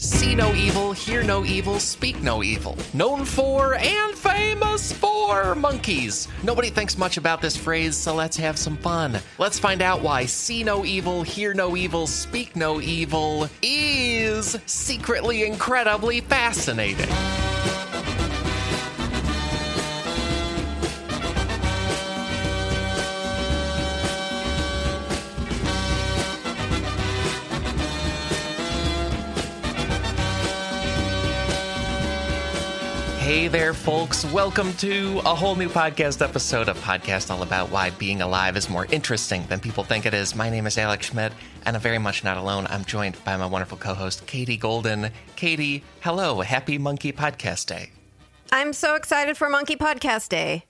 See no evil, hear no evil, speak no evil. Known for and famous for monkeys. Nobody thinks much about this phrase, so let's have some fun. Let's find out why see no evil, hear no evil, speak no evil is secretly incredibly fascinating. There, folks. Welcome to a whole new podcast episode of Podcast All About Why Being Alive is More Interesting Than People Think It Is. My name is Alex Schmidt, and I'm very much not alone. I'm joined by my wonderful co host, Katie Goldin. Katie, hello. Happy Monkey Podcast Day. I'm so excited for Monkey Podcast Day.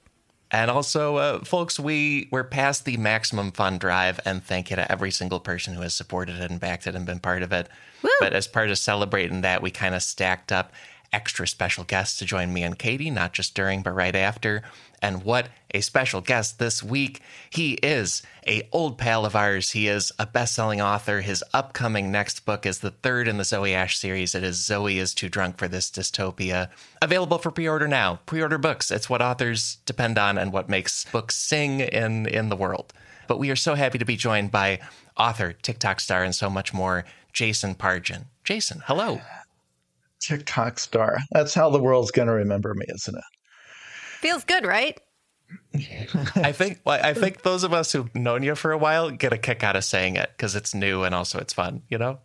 And also, uh, folks, we, we're past the maximum fun drive, and thank you to every single person who has supported it and backed it and been part of it. Woo. But as part of celebrating that, we kind of stacked up extra special guests to join me and Katie, not just during, but right after. And what a special guest this week. He is a old pal of ours. He is a best-selling author. His upcoming next book is the third in the Zoey Ashe series. It is Zoey is Too Drunk for This Dystopia. Available for pre-order now. Pre-order books. It's what authors depend on and what makes books sing in, in the world. But we are so happy to be joined by author, TikTok star, and so much more, Jason Pargin. Jason, hello. TikTok star. That's how the world's going to remember me, isn't it? Feels good, right? I think well, I think those of us who've known you for a while get a kick out of saying it because it's new and also it's fun, you know?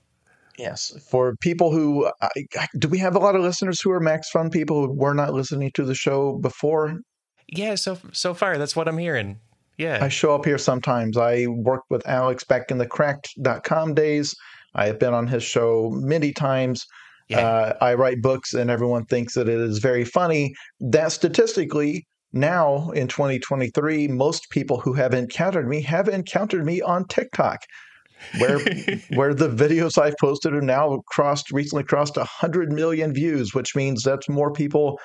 Yes. For people who I, do we have a lot of listeners who are Max Fun people who were not listening to the show before? Yeah, so so far that's what I'm hearing. Yeah. I show up here sometimes. I worked with Alex back in the cracked.com days. I have been on his show many times. Yeah. Uh, I write books and everyone thinks that it is very funny. That statistically, now in 2023, most people who have encountered me have encountered me on TikTok, where where the videos I've posted are now crossed recently crossed 100 million views, which means that's more people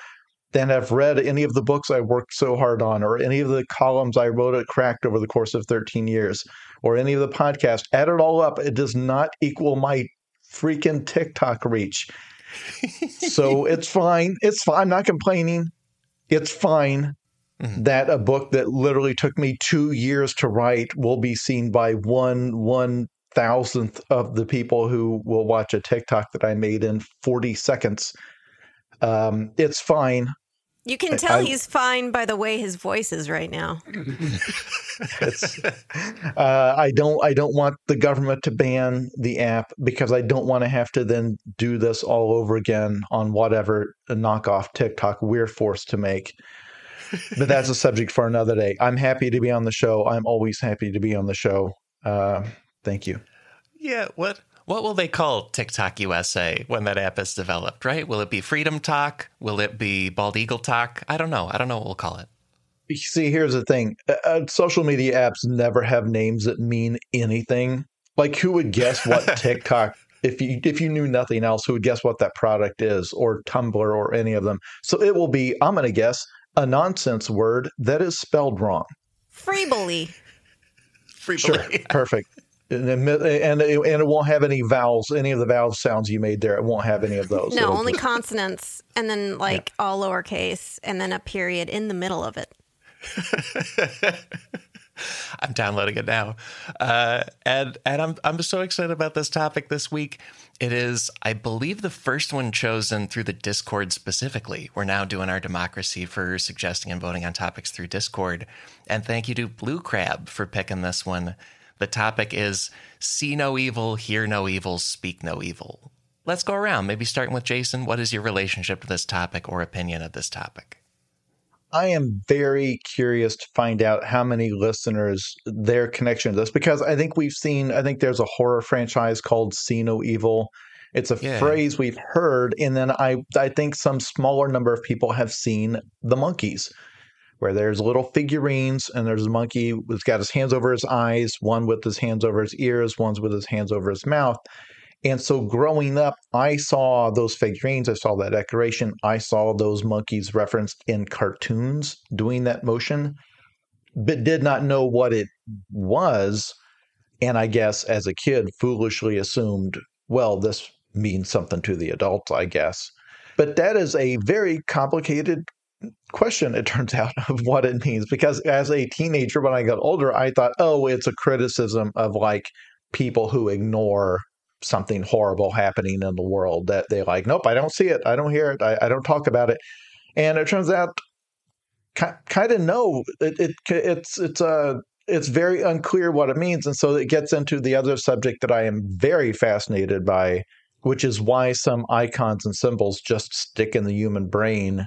than have read any of the books I worked so hard on, or any of the columns I wrote at Cracked over the course of 13 years, or any of the podcasts. Add it all up, it does not equal my freaking TikTok reach. so it's fine. It's fine. I'm not complaining. It's fine mm-hmm. that a book that literally took me two years to write will be seen by one one thousandth of the people who will watch a TikTok that I made in 40 seconds. Um, it's fine. You can tell I, he's fine by the way his voice is right now. uh, I don't. I don't want the government to ban the app because I don't want to have to then do this all over again on whatever knockoff TikTok we're forced to make. But that's a subject for another day. I'm happy to be on the show. I'm always happy to be on the show. Uh, thank you. Yeah. What what will they call TikTok USA when that app is developed, right? Will it be Freedom Talk? Will it be Bald Eagle Talk? I don't know. I don't know what we'll call it. See, here's the thing uh, uh social media apps never have names that mean anything. Like, who would guess what TikTok if you if you knew nothing else, who would guess what that product is, or Tumblr, or any of them? So it will be, I'm going to guess, a nonsense word that is spelled wrong. Free bully. Free Sure, perfect and and and it won't have any vowels, any of the vowel sounds you made there. It won't have any of those. No, It'll only just... consonants, and then like yeah. all lowercase, and then a period in the middle of it. I'm downloading it now, uh, and and I'm I'm so excited about this topic this week. It is, I believe, the first one chosen through the Discord specifically. We're now doing our democracy for suggesting and voting on topics through Discord, and thank you to Blue Crab for picking this one. The topic is see no evil, hear no evil, speak no evil. Let's go around, maybe starting with Jason. What is your relationship to this topic or opinion of this topic? I am very curious to find out how many listeners their connection to this because I think we've seen I think there's a horror franchise called See No Evil. It's a yeah. phrase we've heard and then I I think some smaller number of people have seen The monkeys where there's little figurines and there's a monkey who's got his hands over his eyes, one with his hands over his ears, one's with his hands over his mouth. And so growing up, I saw those figurines, I saw that decoration, I saw those monkeys referenced in cartoons doing that motion, but did not know what it was. And I guess as a kid, foolishly assumed, well, this means something to the adults, I guess. But that is a very complicated question, it turns out, of what it means. Because as a teenager, when I got older, I thought, oh, it's a criticism of like people who ignore something horrible happening in the world that they like, nope, I don't see it. I don't hear it. I, I don't talk about it. And it turns out, kind of no, it, it it's it's a uh, it's very unclear what it means, and so it gets into the other subject that I am very fascinated by, which is why some icons and symbols just stick in the human brain,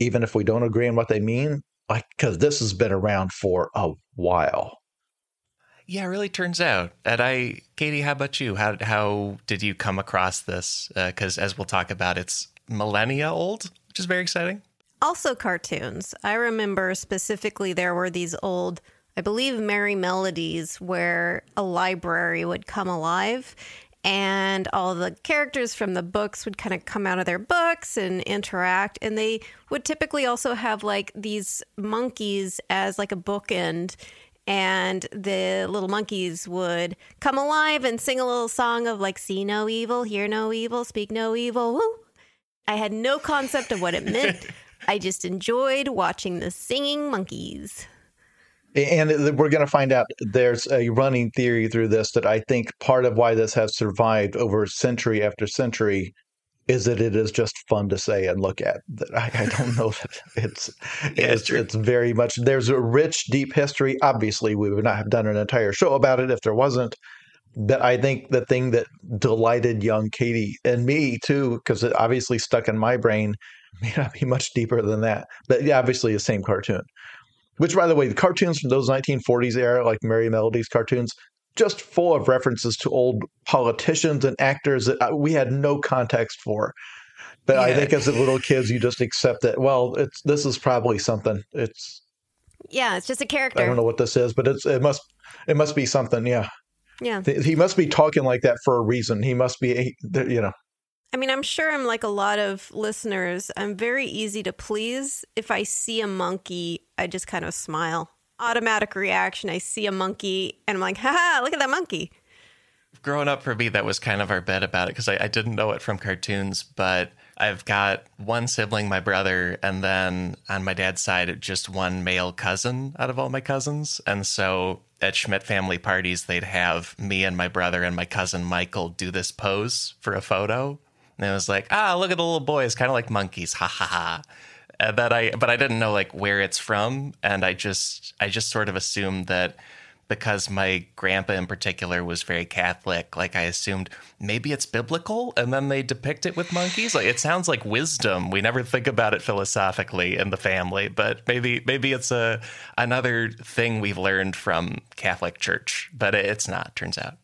even if we don't agree on what they mean. Like, because this has been around for a while. Yeah, it really turns out. And I, Katie, how about you? How how did you come across this? Because uh, as we'll talk about, it's millennia old, which is very exciting. Also, cartoons. I remember specifically there were these old, I believe, Merrie Melodies where a library would come alive and all the characters from the books would kind of come out of their books and interact and they would typically also have like these monkeys as like a bookend and the little monkeys would come alive and sing a little song of like see no evil hear no evil speak no evil Woo! i had no concept of what it meant i just enjoyed watching the singing monkeys and we're going to find out there's a running theory through this that I think part of why this has survived over century after century is that it is just fun to say and look at. That I, I don't know that it's yeah, it's, it's very much there's a rich, deep history. Obviously, we would not have done an entire show about it if there wasn't. But I think the thing that delighted young Katie and me too, because it obviously stuck in my brain, may not be much deeper than that. But yeah, obviously the same cartoon. Which, by the way, the cartoons from those 1940s era, like Merrie Melodies cartoons, just full of references to old politicians and actors that uh, we had no context for. But yeah. I think as little kids, you just accept that. Well, it's this is probably something. It's yeah, it's just a character. I don't know what this is, but it's it must it must be something. Yeah, yeah. He must be talking like that for a reason. He must be, you know. I mean, I'm sure I'm like a lot of listeners. I'm very easy to please. If I see a monkey, I just kind of smile. Automatic reaction. I see a monkey and I'm like, ha, look at that monkey. Growing up for me, that was kind of our bet about it because I, I didn't know it from cartoons, but I've got one sibling, my brother, and then on my dad's side, just one male cousin out of all my cousins. And so at Schmidt family parties, they'd have me and my brother and my cousin Michael do this pose for a photo. And it was like, ah, look at the little boys, kind of like monkeys, ha ha ha. And that I, but I didn't know like where it's from, and I just, I just sort of assumed that because my grandpa in particular was very Catholic, like I assumed maybe it's biblical, and then they depict it with monkeys. Like it sounds like wisdom. We never think about it philosophically in the family, but maybe, maybe it's a another thing we've learned from Catholic Church, but it's not. Turns out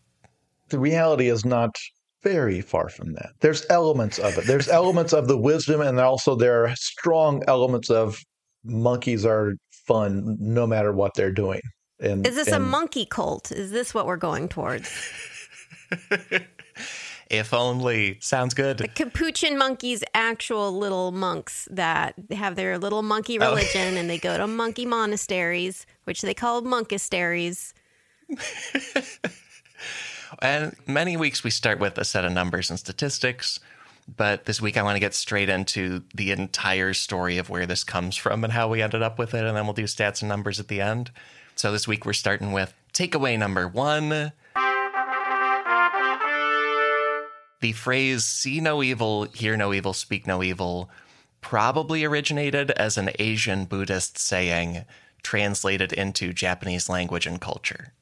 the reality is not very far from that. There's elements of it. There's elements of the wisdom, and also there are strong elements of monkeys are fun no matter what they're doing. And is this and, a monkey cult? Is this what we're going towards? if only sounds good. The capuchin monkeys, actual little monks that have their little monkey oh. religion, oh. and they go to monkey monasteries, which they call monkasteries. And many weeks we start with a set of numbers and statistics, but this week I want to get straight into the entire story of where this comes from and how we ended up with it, and then we'll do stats and numbers at the end. So this week we're starting with takeaway number one. The phrase see no evil, hear no evil, speak no evil probably originated as an Asian Buddhist saying translated into Japanese language and culture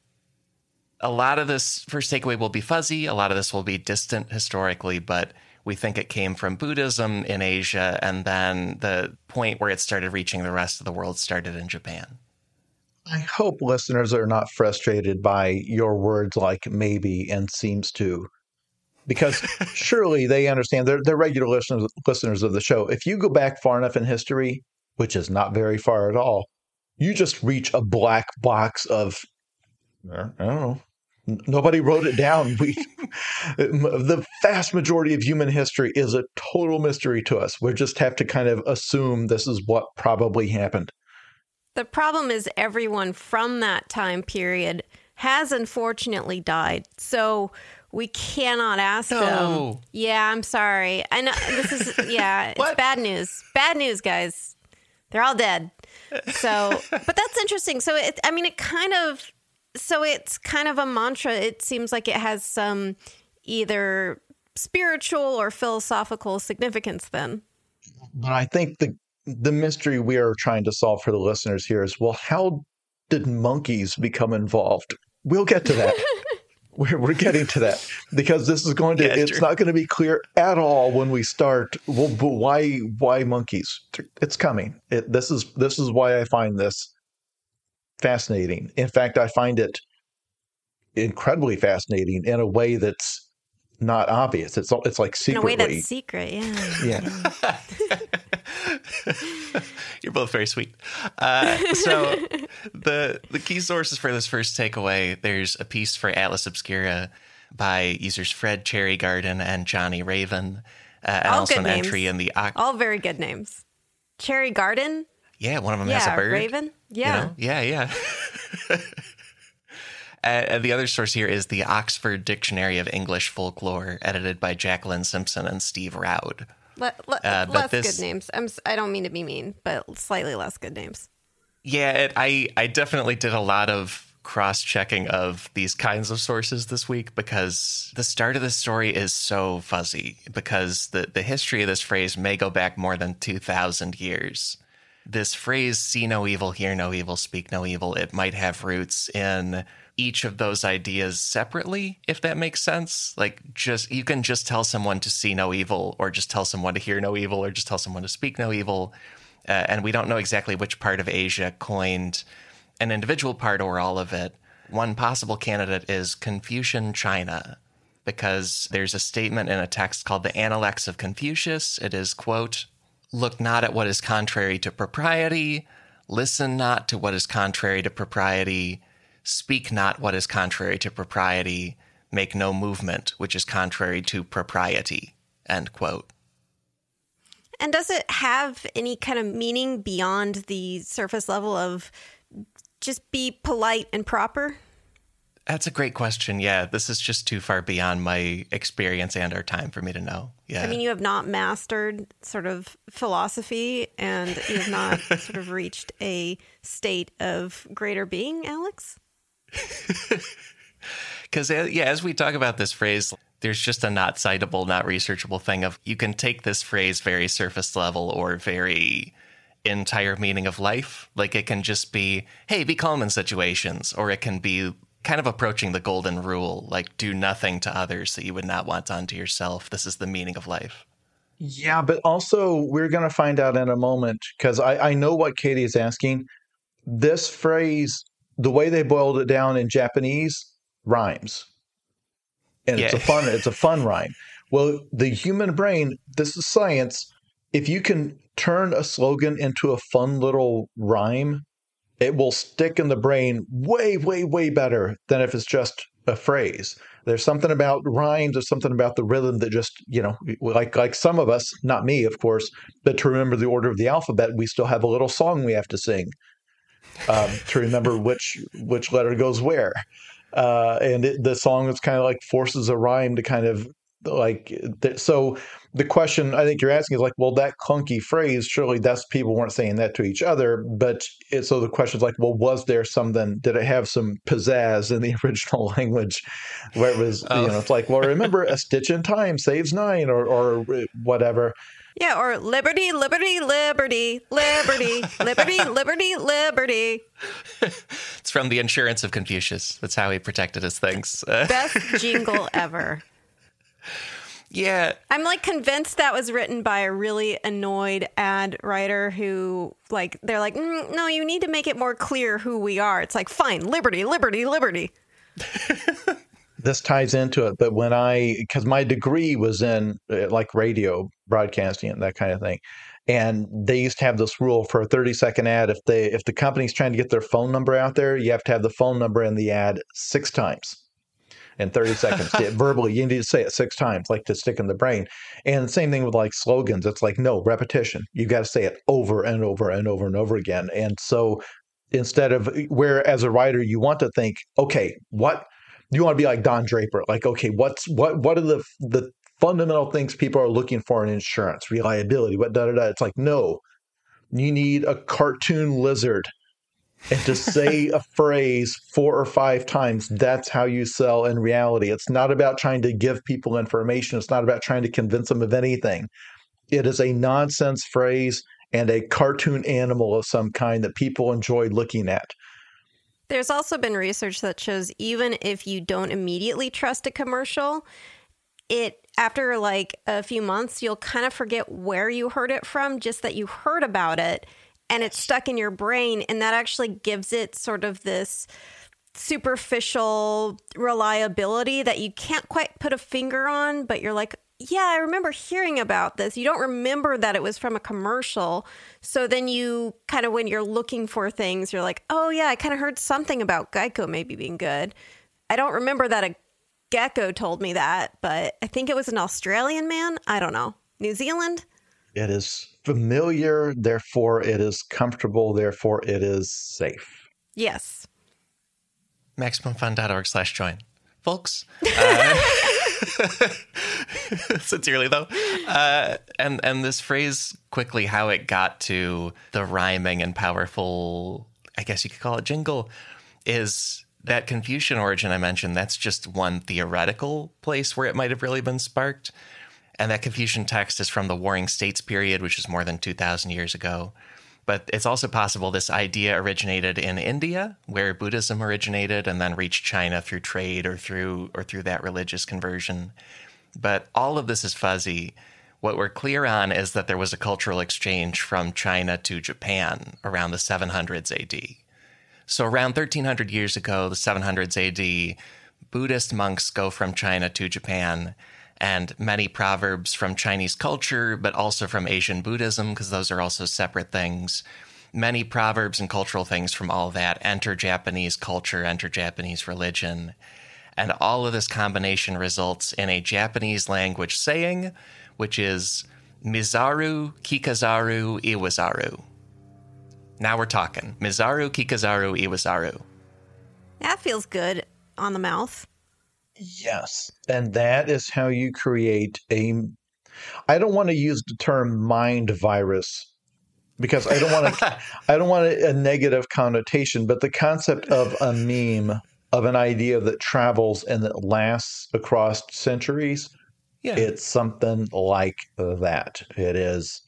a lot of this first takeaway will be fuzzy. A lot of this will be distant historically, but we think it came from Buddhism in Asia, and then the point where it started reaching the rest of the world started in Japan. I hope listeners are not frustrated by your words like maybe and seems to, because surely they understand. They're, they're regular listeners, listeners of the show. If you go back far enough in history, which is not very far at all, you just reach a black box of I don't know. Nobody wrote it down. We, the vast majority of human history is a total mystery to us. We just have to kind of assume this is what probably happened. The problem is everyone from that time period has unfortunately died. So We cannot ask No. them. Yeah, I'm sorry. I know this is yeah, it's bad news. Bad news, guys. They're all dead. So, but that's interesting. So it I mean it kind of so it's kind of a mantra. It seems like it has some either spiritual or philosophical significance then. But I think the the mystery we are trying to solve for the listeners here is well, how did monkeys become involved? We'll get to that. we're, we're getting to that because this is going to Yeah, it's true. not going to be clear at all when we start well, but why why monkeys it's coming it, this is this is why i find this fascinating in fact i find it incredibly fascinating in a way that's not obvious it's it's like secretly. In a way that's secret, yeah. yeah You're both very sweet. Uh, so the the key sources for this first takeaway, there's a piece for Atlas Obscura by users Fred Cherry Garden and Johnny Raven, uh, and All also good an names. entry in the Oc- All very good names. Cherry Garden? Yeah, one of them has a Yeah, bird. Raven? you Yeah. know? yeah, yeah. Uh, and the other source here is the Oxford Dictionary of English Folklore, edited by Jacqueline Simpson and Steve Roud. Le- le- Uh, but less this- good names. I'm, I don't mean to be mean, but slightly less good names. Yeah, it, I I definitely did a lot of cross checking of these kinds of sources this week because the start of the story is so fuzzy because the the history of this phrase may go back more than 2000 years. This phrase see no evil, hear no evil, speak no evil, it might have roots in each of those ideas separately if that makes sense. Like just you can just tell someone to see no evil or just tell someone to hear no evil or just tell someone to speak no evil uh, and we don't know exactly which part of Asia coined an individual part or all of it. One possible candidate is Confucian China, because there's a statement in a text called the Analects of Confucius. It is, quote, look not at what is contrary to propriety, listen not to what is contrary to propriety, speak not what is contrary to propriety, make no movement which is contrary to propriety, end quote. And does it have any kind of meaning beyond the surface level of just be polite and proper? That's a great question. Yeah, this is just too far beyond my experience and our time for me to know. Yeah. I mean, you have not mastered sort of philosophy and you have not sort of reached a state of greater being, Alex. Because, uh, yeah, as we talk about this phrase, there's just a not citable, not researchable thing of you can take this phrase very surface level or very entire meaning of life. Like it can just be, hey, be calm in situations, or it can be kind of approaching the golden rule, like do nothing to others that you would not want done to yourself. This is the meaning of life. Yeah, but also we're going to find out in a moment because I, I know what Katie is asking. This phrase, the way they boiled it down in Japanese, rhymes, and it's a fun it's a fun rhyme. Well, the human brain, this is science. If you can turn a slogan into a fun little rhyme, it will stick in the brain way, way, way better than if it's just a phrase. There's something about rhymes, there's something about the rhythm that just, you know, like like some of us, not me, of course, but to remember the order of the alphabet, we still have a little song we have to sing um, to remember which which letter goes where. Uh, and it, the song is kind of like forces a rhyme to kind of like so the question I think you're asking is like, well, that clunky phrase, surely that's people weren't saying that to each other. But it, so the question is like, well, was there something, did it have some pizzazz in the original language where it was, Oh. you know, it's like, well, remember a stitch in time saves nine or, or whatever. Yeah, or liberty, liberty, liberty, liberty, liberty, liberty, liberty. It's from the insurance of Confucius. That's how he protected his things. Uh, Best jingle ever. Yeah, I'm like convinced that was written by a really annoyed ad writer who, like, they're like, mm, no, you need to make it more clear who we are. It's like, fine, liberty, liberty, liberty. this ties into it but when i because my degree was in uh, like radio broadcasting and that kind of thing and they used to have this rule for a 30 second ad if they if the company's trying to get their phone number out there you have to have the phone number in the ad six times in 30 seconds verbally you need to say it six times like to stick in the brain. And same thing with like slogans. It's like no repetition. You got to say it over and over and over and over again. And so instead of where as a writer you want to think okay what you want to be like Don Draper, like okay, what's what what are the the fundamental things people are looking for in insurance, reliability, what da da da. It's like no, you need a cartoon lizard. And to say a phrase four or five times, that's how you sell in reality. It's not about trying to give people information. It's not about trying to convince them of anything. It is a nonsense phrase and a cartoon animal of some kind that people enjoy looking at. There's also been research that shows even if you don't immediately trust a commercial, it after like a few months, you'll kind of forget where you heard it from, just that you heard about it and it's stuck in your brain. And that actually gives it sort of this superficial reliability that you can't quite put a finger on, but you're like, yeah, I remember hearing about this. You don't remember that it was from a commercial. So then you kind of, when you're looking for things, you're like, oh, yeah, I kind of heard something about Geico maybe being good. I don't remember that a gecko told me that, but I think it was an Australian man. I don't know. New Zealand? It is familiar, therefore it is comfortable, therefore it is safe. Yes. MaximumFun.org slash join. Folks. Uh, sincerely though uh, and and this phrase quickly how it got to the rhyming and powerful i guess you could call it jingle is that confucian origin i mentioned that's just one theoretical place where it might have really been sparked and that confucian text is from the warring states period which is more than 2000 years ago but it's also possible this idea originated in India, where Buddhism originated and then reached China through trade or through or through that religious conversion. But all of this is fuzzy. What we're clear on is that there was a cultural exchange from China to Japan around the 700s AD. So around 1300 years ago, the 700s AD, Buddhist monks go from China to Japan and many proverbs from Chinese culture, but also from Asian Buddhism, because those are also separate things. Many proverbs and cultural things from all that enter Japanese culture, enter Japanese religion. And all of this combination results in a Japanese language saying, which is Mizaru Kikazaru Iwazaru. Now we're talking. Mizaru Kikazaru Iwazaru. That feels good on the mouth. Yes. And that is how you create a. I don't want to use the term mind virus because I don't want to. I don't want a, a negative connotation, but the concept of a meme of an idea that travels and that lasts across centuries. Yeah. It's something like that. It is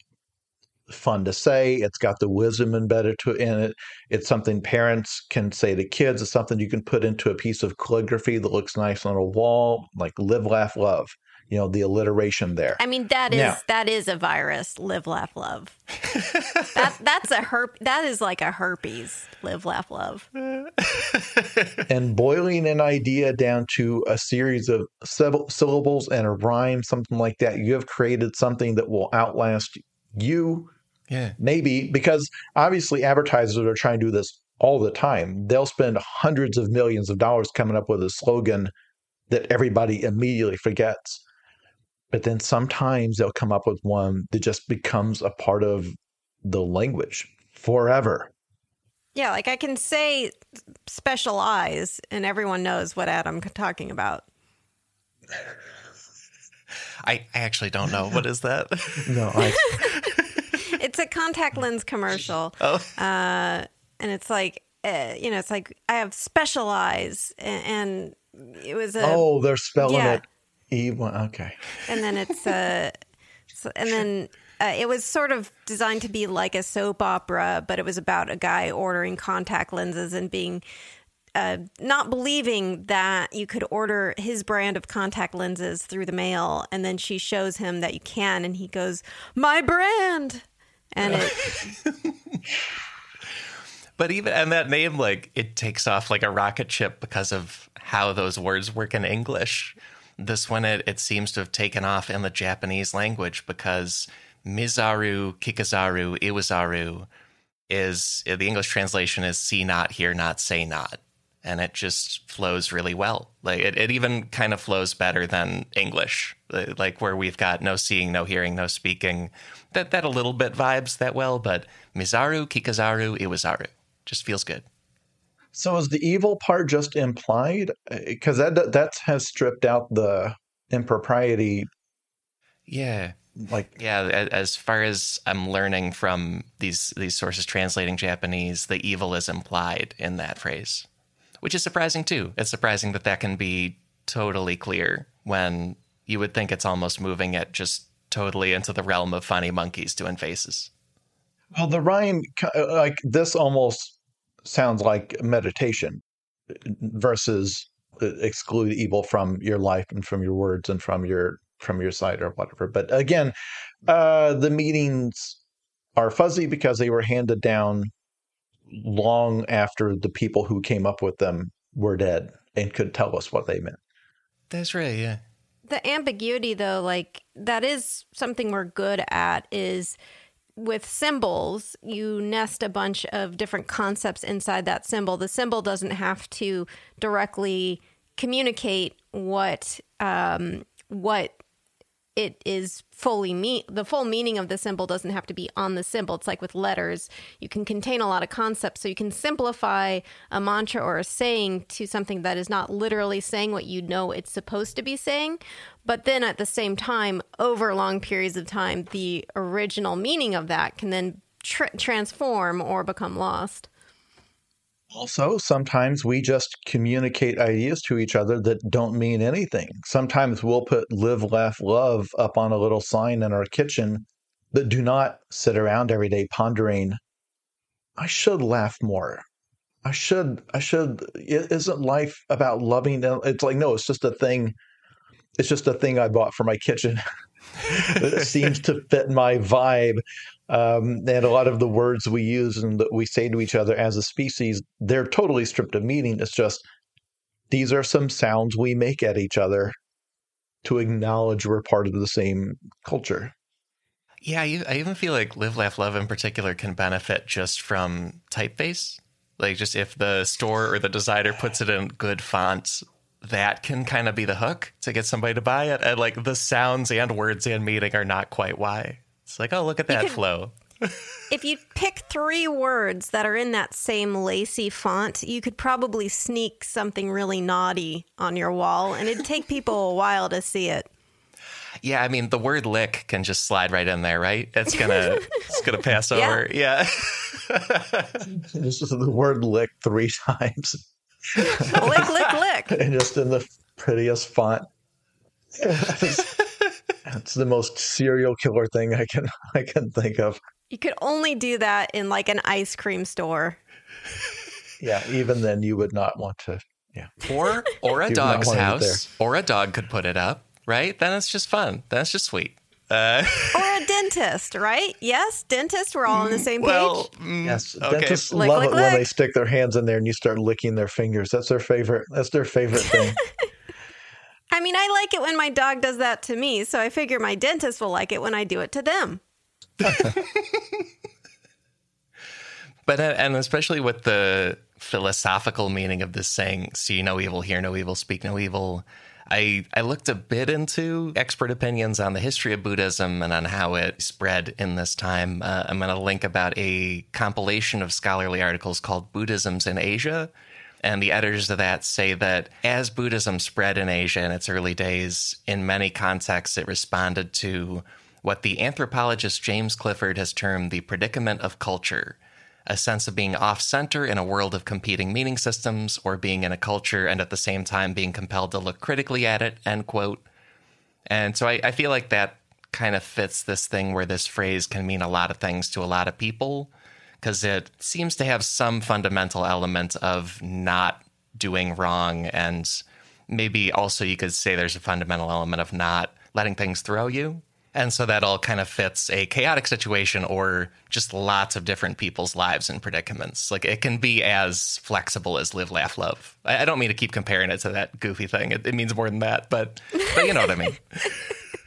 fun to say. It's got the wisdom embedded to in it. It's something parents can say to kids. It's something you can put into a piece of calligraphy that looks nice on a wall, like live, laugh, love. You know the alliteration there. I mean that is now, that is a virus. Live, laugh, love. that that's a herp. That is like a herpes. Live, laugh, love. and boiling an idea down to a series of syllables and a rhyme, something like that, you have created something that will outlast you yeah. Maybe because obviously advertisers are trying to do this all the time. They'll spend hundreds of millions of dollars coming up with a slogan that everybody immediately forgets. But then sometimes they'll come up with one that just becomes a part of the language forever. Yeah, like I can say special eyes and everyone knows what Adam talking about. I, I actually don't know. What is that? no, I it's a contact lens commercial. Oh. Uh, and it's like, uh, you know, it's like I have special eyes, and, and it was a. Oh, they're spelling yeah. it. E one. okay. And then it's uh, so, and then uh, it was sort of designed to be like a soap opera, but it was about a guy ordering contact lenses and being uh, not believing that you could order his brand of contact lenses through the mail. And then she shows him that you can, and he goes, My brand and it. but even and that name, like it takes off like a rocket ship because of how those words work in English. This one, it, it seems to have taken off in the Japanese language because Mizaru, Kikazaru, Iwazaru is the English translation is see not, hear not, say not. And it just flows really well. Like it, it even kind of flows better than English, uh, like where we've got no seeing, no hearing, no speaking that that a little bit vibes that well, but Mizaru, Kikazaru, Iwazaru just feels good. So is the evil part just implied? Uh, because that that has stripped out the impropriety. Yeah, like yeah. As far as I'm learning from these these sources translating Japanese, the evil is implied in that phrase, which is surprising too. It's surprising that that can be totally clear when you would think it's almost moving it just totally into the realm of funny monkeys doing faces. Well, the rhyme, like this, almost sounds like meditation versus uh, exclude evil from your life and from your words and from your from your side or whatever. But again, uh, the meanings are fuzzy because they were handed down long after the people who came up with them were dead and could tell us what they meant. That's right. Yeah. The ambiguity, though, like that is something we're good at. Is with symbols, you nest a bunch of different concepts inside that symbol. The symbol doesn't have to directly communicate what um, what it is fully me the full meaning of the symbol doesn't have to be on the symbol. It's like with letters you can contain a lot of concepts. So you can simplify a mantra or a saying to something that is not literally saying what you know it's supposed to be saying. But then at the same time over long periods of time the original meaning of that can then transform or become lost also, sometimes we just communicate ideas to each other that don't mean anything. Sometimes we'll put live, laugh, love up on a little sign in our kitchen that do not sit around every day pondering, I should laugh more. I should, I should, isn't life about loving? It's like, no, it's just a thing. It's just a thing I bought for my kitchen. it seems to fit my vibe. Um, and a lot of the words we use and that we say to each other as a species, they're totally stripped of meaning. It's just these are some sounds we make at each other to acknowledge we're part of the same culture. Yeah, I even feel like Live, Laugh, Love in particular can benefit just from typeface. Like, just if the store or the designer puts it in good fonts, that can kind of be the hook to get somebody to buy it. And like the sounds and words and meaning are not quite why. It's like, oh, look at that could, flow. if you pick three words that are in that same lacy font, you could probably sneak something really naughty on your wall, and it'd take people a while to see it. Yeah, I mean the word lick can just slide right in there, right? It's gonna it's gonna pass over. Yeah. this is the word lick three times. lick, lick, lick. And just in the prettiest font. It's the most serial killer thing I can I can think of. You could only do that in like an ice cream store. Yeah, even then you would not want to. Yeah. Or or a dog's house, or a dog could put it up, right? Then it's just fun. That's just sweet. Uh, or a dentist, right? Yes, dentist. We're all on the same well, page. Mm, yes, okay. dentists lick, love lick, it lick. when they stick their hands in there and you start licking their fingers. That's their favorite. That's their favorite thing. I mean, I like it when my dog does that to me, so I figure my dentist will like it when I do it to them. but uh, and especially with the philosophical meaning of this saying, "See no evil, hear no evil, speak no evil." I, I looked a bit into expert opinions on the history of Buddhism and on how it spread in this time. Uh, I'm going to link about a compilation of scholarly articles called Buddhisms in Asia, and the editors of that say that as Buddhism spread in Asia in its early days, in many contexts, it responded to what the anthropologist James Clifford has termed the predicament of culture a sense of being off center in a world of competing meaning systems, or being in a culture and at the same time being compelled to look critically at it, end quote. And so I, I feel like that kind of fits this thing where this phrase can mean a lot of things to a lot of people because it seems to have some fundamental element of not doing wrong. And maybe also you could say there's a fundamental element of not letting things throw you. And so that all kind of fits a chaotic situation or just lots of different people's lives and predicaments. Like it can be as flexible as live, laugh, love. I, don't mean to keep comparing it to that goofy thing. It, it means more than that, but, but you know what I mean.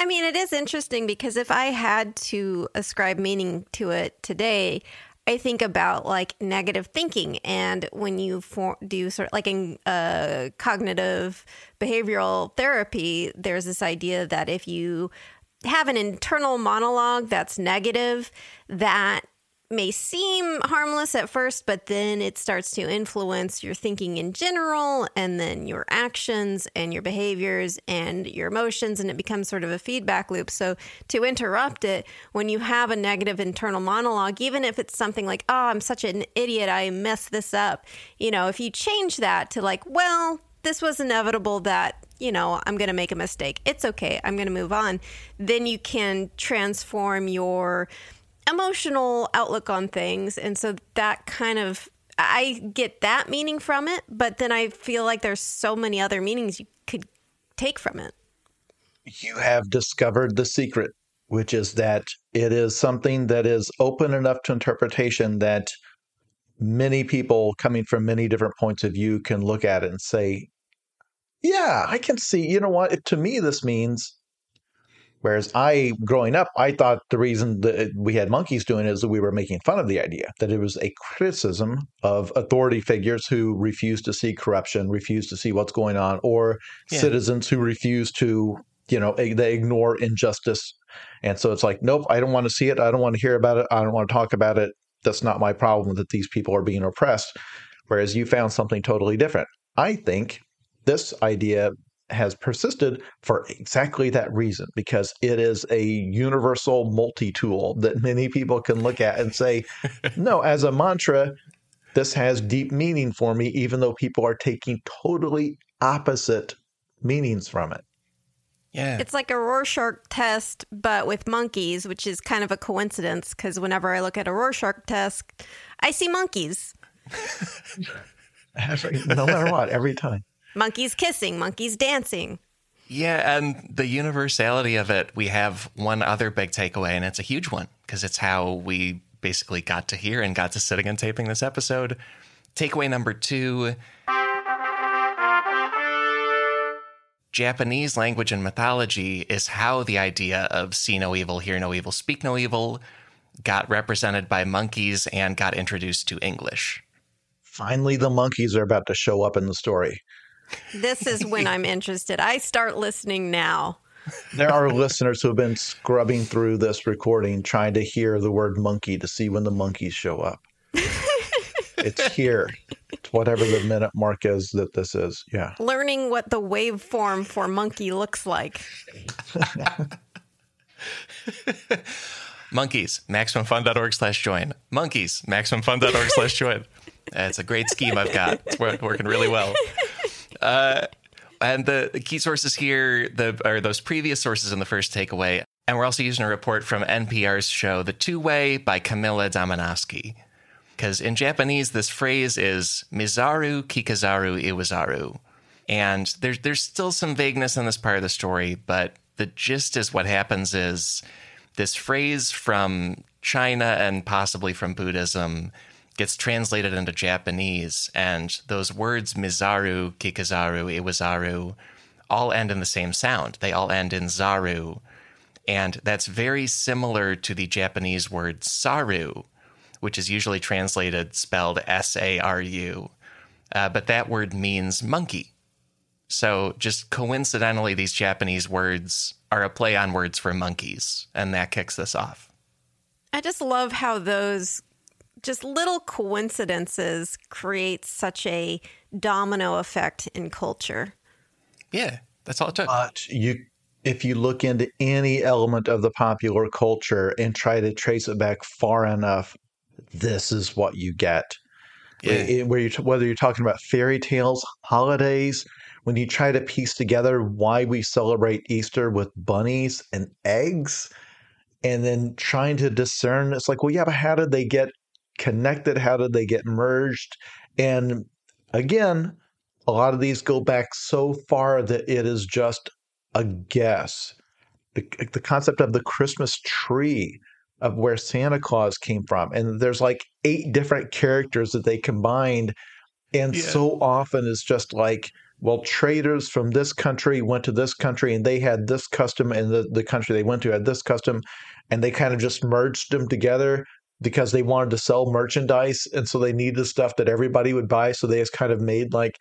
I mean, it is interesting because if I had to ascribe meaning to it today, I think about like negative thinking. And when you for, do sort of like in uh, cognitive behavioral therapy, there's this idea that if you have an internal monologue that's negative, that may seem harmless at first, but then it starts to influence your thinking in general, and then your actions and your behaviors and your emotions, and it becomes sort of a feedback loop. So, to interrupt it, when you have a negative internal monologue, even if it's something like, oh, I'm such an idiot, I messed this up, you know, if you change that to like, well, this was inevitable that you know, I'm going to make a mistake. It's okay. I'm going to move on. Then you can transform your emotional outlook on things. And so that kind of, I get that meaning from it, but then I feel like there's so many other meanings you could take from it. You have discovered the secret, which is that it is something that is open enough to interpretation that many people coming from many different points of view can look at it and say, yeah, I can see, you know what? To me, this means Whereas I, growing up, I thought the reason that we had monkeys doing it is that we were making fun of the idea, that it was a criticism of authority figures who refuse to see corruption, refuse to see what's going on, or yeah. citizens who refuse to, you know, they ignore injustice. And so it's like, nope, I don't want to see it. I don't want to hear about it. I don't want to talk about it. That's not my problem that these people are being oppressed. Whereas you found something totally different. I think this idea has persisted for exactly that reason because it is a universal multi tool that many people can look at and say, no, as a mantra, this has deep meaning for me, even though people are taking totally opposite meanings from it. Yeah. It's like a Rorschach test, but with monkeys, which is kind of a coincidence because whenever I look at a Rorschach test, I see monkeys. no matter what, every time monkeys kissing, monkeys dancing. Yeah, and the universality of it, we have one other big takeaway, and it's a huge one because it's how we basically got to here and got to sitting and taping this episode. Takeaway number two Japanese language and mythology is how the idea of see no evil, hear no evil, speak no evil got represented by monkeys and got introduced to English. Finally, the monkeys are about to show up in the story. This is when I'm interested. I start listening now. There are listeners who have been scrubbing through this recording trying to hear the word monkey to see when the monkeys show up. it's here. It's whatever the minute mark is that this is. Yeah. Learning what the waveform for monkey looks like. Monkeys, MaximumFun.org slash join. Monkeys, MaximumFun.org slash join. It's a great scheme I've got. It's working really well. Uh, and the, the, key sources here the, are those previous sources in the first takeaway. And we're also using a report from NPR's show, The Two Way by Camilla Domonoske. Because in Japanese, this phrase is Mizaru Kikazaru Iwazaru. And there's, there's still some vagueness in this part of the story, but the gist is what happens is this phrase from China and possibly from Buddhism gets translated into Japanese, and those words Mizaru, Kikazaru, Iwazaru all end in the same sound. They all end in Zaru. And that's very similar to the Japanese word Saru, which is usually translated spelled S A R U. Uh, but that word means monkey. So just coincidentally, these Japanese words are a play on words for monkeys, and that kicks this off. I just love how those just little coincidences create such a domino effect in culture. Yeah, that's all it took. But you, if you look into any element of the popular culture and try to trace it back far enough, this is what you get. Yeah. Where eh, you, whether you're talking about fairy tales, holidays, when you try to piece together why we celebrate Easter with bunnies and eggs, and then trying to discern, it's like, well, yeah, but how did they get connected? How did they get merged? And again, a lot of these go back so far that it is just a guess. The, the concept of the Christmas tree, of where Santa Claus came from. And there's like eight different characters that they combined. And yeah. so often it's just like, well, traders from this country went to this country and they had this custom, and the, the country they went to had this custom, and they kind of just merged them together because they wanted to sell merchandise and so they needed stuff that everybody would buy so they just kind of made like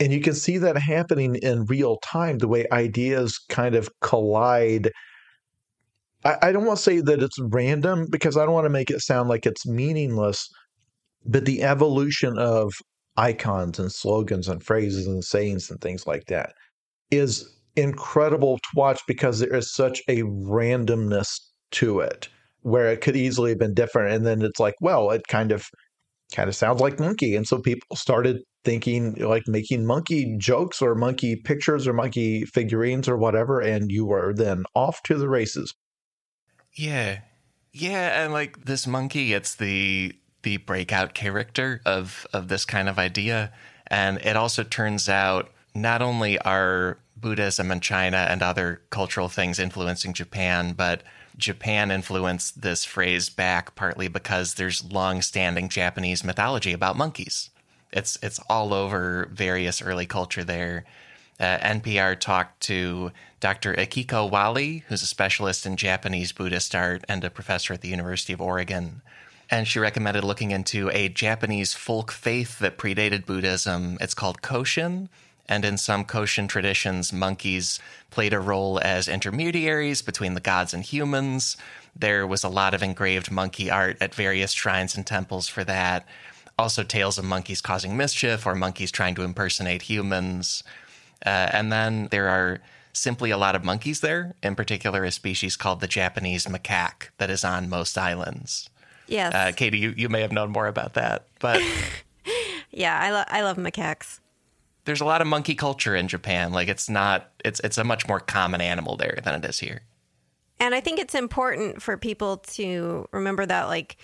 and you can see that happening in real time the way ideas kind of collide. I, I don't want to say that it's random because I don't want to make it sound like it's meaningless, but the evolution of icons and slogans and phrases and sayings and things like that is incredible to watch because there is such a randomness to it where it could easily have been different. And then it's like well it kind of kind of sounds like monkey. And so people started thinking like making monkey jokes or monkey pictures or monkey figurines or whatever and you were then off to the races. Yeah. Yeah and like this monkey it's the the breakout character of of this kind of idea. And it also turns out not only are buddhism and china and other cultural things influencing japan but Japan influenced this phrase back partly because there's long-standing Japanese mythology about monkeys. It's it's all over various early culture there. Uh, NPR talked to Dr. Akiko Walley, who's a specialist in Japanese Buddhist art and a professor at the University of Oregon. And she recommended looking into a Japanese folk faith that predated Buddhism. It's called Koshin and in some Koshin traditions, monkeys played a role as intermediaries between the gods and humans. There was a lot of engraved monkey art at various shrines and temples for that. Also, tales of monkeys causing mischief or monkeys trying to impersonate humans. Uh, and then there are simply a lot of monkeys there, in particular, a species called the Japanese macaque that is on most islands. Yes. Uh, Katie, you, you may have known more about that, but. yeah, I, lo- I love macaques there's a lot of monkey culture in Japan. Like it's not it's it's a much more common animal there than it is here. And I think it's important for people to remember that like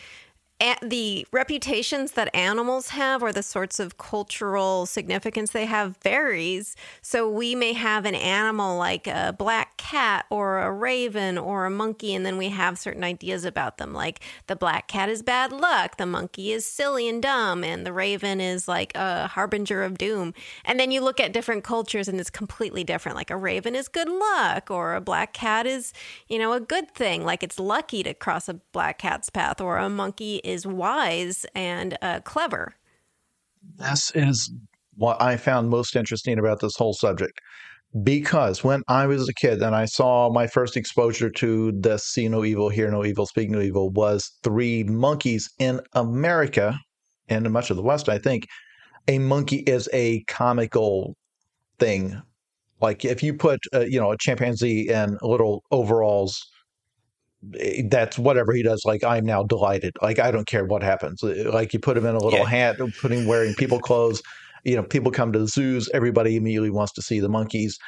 the reputations that animals have or the sorts of cultural significance they have varies. So we may have an animal like a black cat or a raven or a monkey, and then we have certain ideas about them. Like the black cat is bad luck, the monkey is silly and dumb, and the raven is like a harbinger of doom. And then you look at different cultures and it's completely different. Like a raven is good luck, or a black cat is, you know, a good thing. Like it's lucky to cross a black cat's path, or a monkey is wise and uh, clever. This is what I found most interesting about this whole subject. Because when I was a kid and I saw my first exposure to the see no evil, hear no evil, speak no evil was three monkeys in America and in much of the West, I think. A monkey is a comical thing. Like if you put, uh, you know, a chimpanzee in little overalls that's whatever he does. Like I'm now delighted. Like I don't care what happens. Like you put him in a little yeah. hat, put him wearing people clothes. You know, people come to the zoos. Everybody immediately wants to see the monkeys.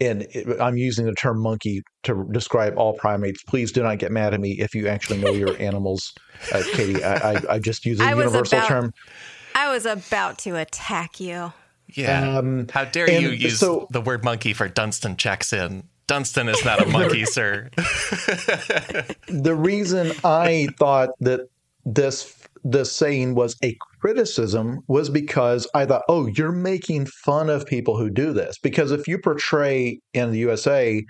And it, I'm using the term monkey to describe all primates. Please do not get mad at me if you actually know your animals, uh, Katie. I, I, I, just use a I universal about, term. I was about to attack you. Yeah. Um, How dare you use so, the word monkey for Dunston checks in? Dunston is not a monkey, sir. the reason I thought that this this saying was a criticism was because I thought, oh, you're making fun of people who do this. Because if you portray in the USA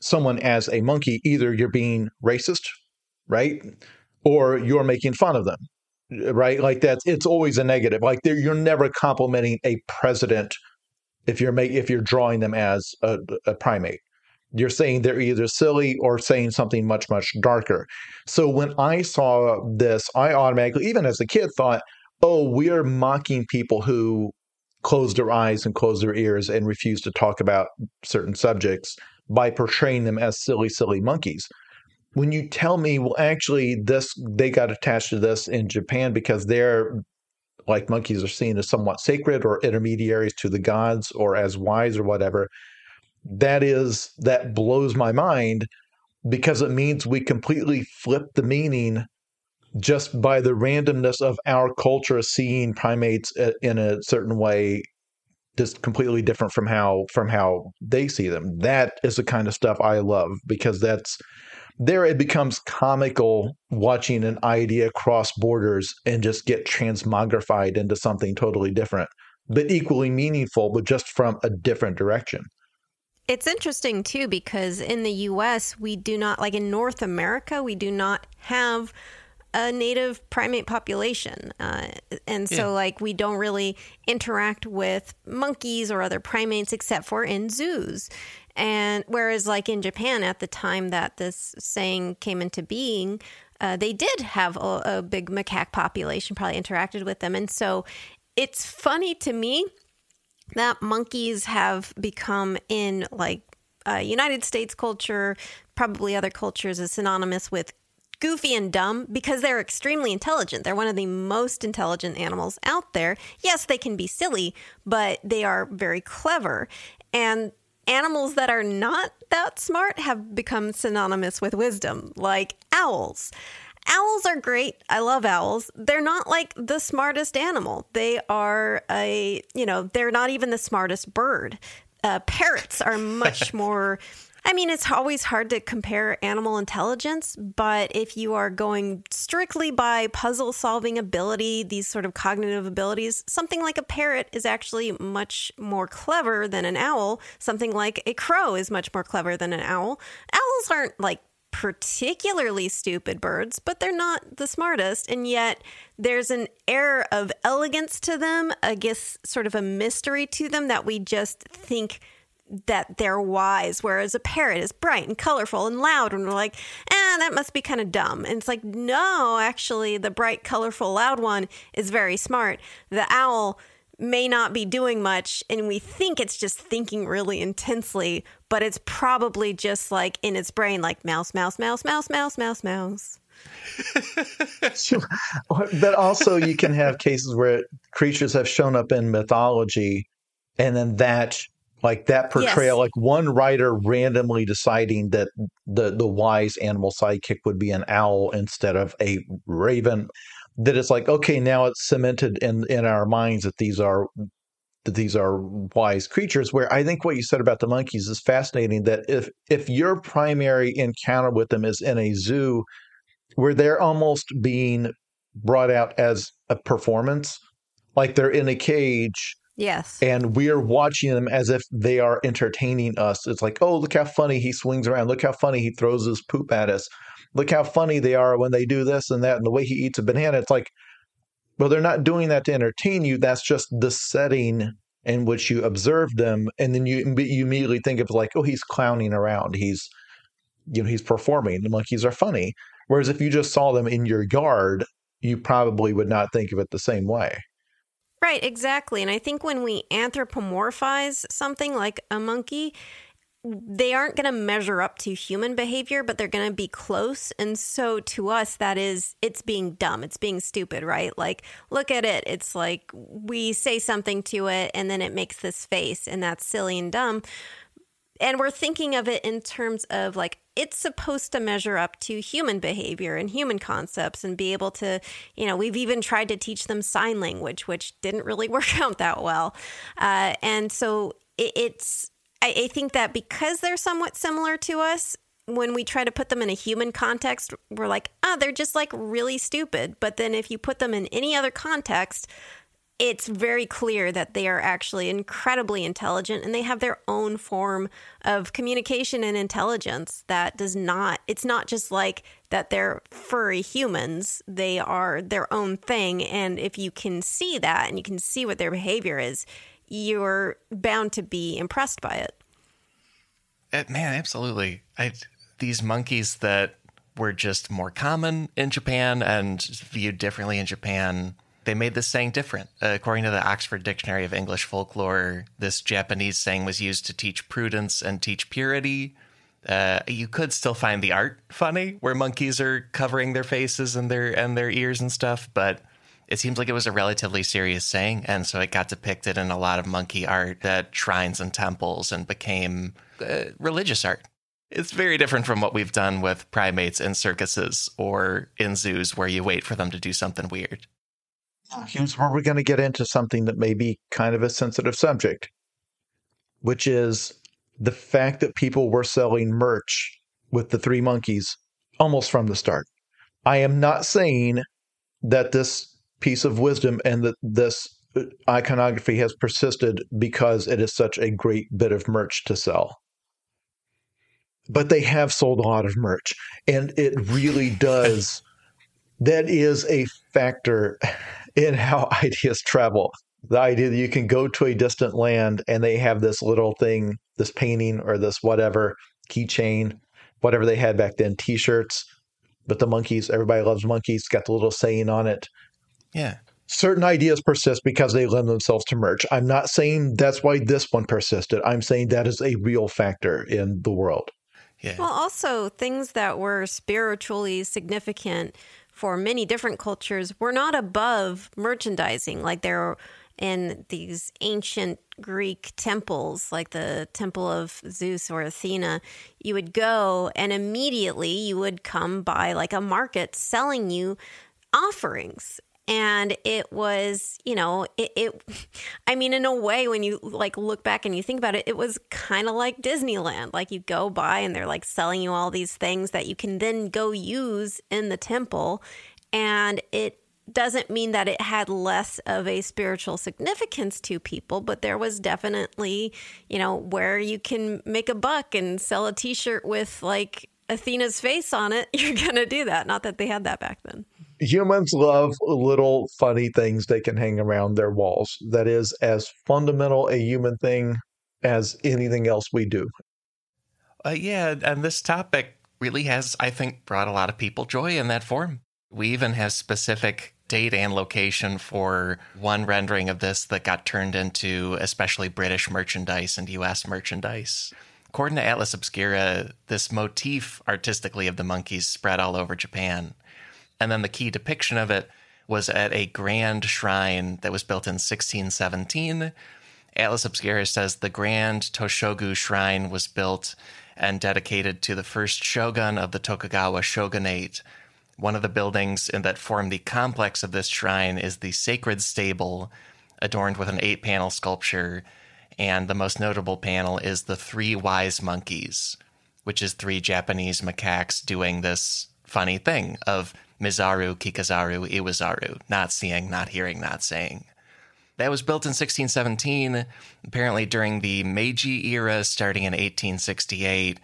someone as a monkey, either you're being racist, right? Or you're making fun of them, right? Like that's it's always a negative. Like you're never complimenting a president if you're make, if you're drawing them as a, a primate. You're saying they're either silly or saying something much much darker. So when i saw this i automatically even as a kid thought oh we're mocking people who close their eyes and close their ears and refuse to talk about certain subjects by portraying them as silly silly monkeys. When you tell me well actually this they got attached to this in japan because they're like monkeys are seen as somewhat sacred or intermediaries to the gods or as wise or whatever that is that blows my mind because it means we completely flip the meaning just by the randomness of our culture seeing primates in a certain way just completely different from how from how they see them. That is the kind of stuff i love because that's there it becomes comical watching an idea cross borders and just get transmogrified into something totally different but equally meaningful but just from a different direction it's interesting too because in the US, we do not, like in North America, we do not have a native primate population. Uh, and so, yeah. like, we don't really interact with monkeys or other primates except for in zoos. And whereas, like in Japan, at the time that this saying came into being, uh, they did have a, a big macaque population, probably interacted with them. And so it's funny to me that monkeys have become in like uh, United States culture, probably other cultures, is synonymous with goofy and dumb because they're extremely intelligent. They're one of the most intelligent animals out there. Yes, they can be silly, but they are very clever. And animals that are not that smart have become synonymous with wisdom, like owls. Owls are great. I love owls. They're not like the smartest animal. They are a, you know, they're not even the smartest bird. Uh, parrots are much more I mean, it's always hard to compare animal intelligence, but if you are going strictly by puzzle solving ability, these sort of cognitive abilities, something like a parrot is actually much more clever than an owl. Something like a crow is much more clever than an owl. Owls aren't like particularly stupid birds, but they're not the smartest. And yet there's an air of elegance to them, I guess, sort of a mystery to them that we just think that they're wise, whereas a parrot is bright and colorful and loud, and we're like, eh, that must be kind of dumb. And it's like, no, actually, the bright, colorful, loud one is very smart. The owl may not be doing much, and we think it's just thinking really intensely, but it's probably just like in its brain, like mouse, mouse, mouse, mouse, mouse, mouse, mouse. but also, you can have cases where creatures have shown up in mythology, and then that like that portrayal, yes. like one writer randomly deciding that the the wise animal sidekick would be an owl instead of a raven. That it's like okay, now it's cemented in in our minds that these are that these are wise creatures. Where I think what you said about the monkeys is fascinating. That if if your primary encounter with them is in a zoo, where they're almost being brought out as a performance, like they're in a cage Yes. And we're watching them as if they are entertaining us. It's like, oh, look how funny he swings around. Look how funny he throws his poop at us. Look how funny they are when they do this and that and the way he eats a banana. It's like, well, they're not doing that to entertain you. That's just the setting in which you observe them. And then you, you immediately think of like, oh, he's clowning around. He's, you know, he's performing. The monkeys are funny. Whereas if you just saw them in your yard, you probably would not think of it the same way. Right, exactly. And I think when we anthropomorphize something like a monkey, they aren't going to measure up to human behavior, but they're going to be close. And so to us, that is, it's being dumb. It's being stupid, right? Like, look at it. It's like we say something to it and then it makes this face, and that's silly and dumb. And we're thinking of it in terms of like it's supposed to measure up to human behavior and human concepts and be able to, you know, we've even tried to teach them sign language, which didn't really work out that well. Uh, and so it, it's, I, I think that because they're somewhat similar to us, when we try to put them in a human context, we're like, ah, oh, they're just like really stupid. But then if you put them in any other context, it's very clear that they are actually incredibly intelligent and they have their own form of communication and intelligence that does not it's not just like that they're furry humans. They are their own thing and if you can see that and you can see what their behavior is you're bound to be impressed by it. Uh, man absolutely. I, these monkeys that were just more common in Japan and viewed differently in Japan they made this saying different. Uh, according to the Oxford Dictionary of English Folklore, this Japanese saying was used to teach prudence and teach purity. Uh, you could still find the art funny, where monkeys are covering their faces and their and their ears and stuff, but it seems like it was a relatively serious saying, and so it got depicted in a lot of monkey art at shrines and temples and became uh, religious art. It's very different from what we've done with primates in circuses or in zoos, where you wait for them to do something weird here's where we're going to get into something that may be kind of a sensitive subject, which is the fact that people were selling merch with the three monkeys almost from the start. I am not saying that this piece of wisdom and that this uh, iconography has persisted because it is such a great bit of merch to sell. But they have sold a lot of merch, and it really does. that is a factor in how ideas travel. The idea that you can go to a distant land and they have this little thing, this painting or this whatever keychain, whatever they had back then, T-shirts. But the monkeys, everybody loves monkeys. Got the little saying on it. Yeah certain ideas persist because they lend themselves to merch. I'm not saying that's why this one persisted. I'm saying that is a real factor in the world. Yeah. Well, also things that were spiritually significant for many different cultures were not above merchandising. Like there in these ancient Greek temples, like the Temple of Zeus or Athena, you would go and immediately you would come by like a market selling you offerings and it was you know it, it, i mean in a way when you like look back and you think about it it was kind of like disneyland. Like you go by and they're like selling you all these things that you can then go use in the temple. And it doesn't mean that it had less of a spiritual significance to people, but there was definitely, you know, where you can make a buck and sell a t shirt with like Athena's face on it, you're going to do that. Not that they had that back then humans love little funny things they can hang around their walls. That is as fundamental a human thing as anything else we do. Uh, yeah, and this topic really has, I think, brought a lot of people joy in that form. We even have specific date and location for one rendering of this that got turned into especially British merchandise and US merchandise. According to Atlas Obscura, this motif artistically of the monkeys spread all over Japan. And then the key depiction of it was at a grand shrine that was built in 1617. Atlas Obscura says the Grand Toshogu Shrine was built and dedicated to the first shogun of the Tokugawa shogunate. One of the buildings in that form the complex of this shrine is the sacred stable, adorned with an eight panel sculpture. And the most notable panel is the three wise monkeys, which is three Japanese macaques doing this funny thing of Mizaru, Kikazaru, Iwazaru, not seeing, not hearing, not saying. That was built in 1617, apparently during the Meiji era, starting in 1868.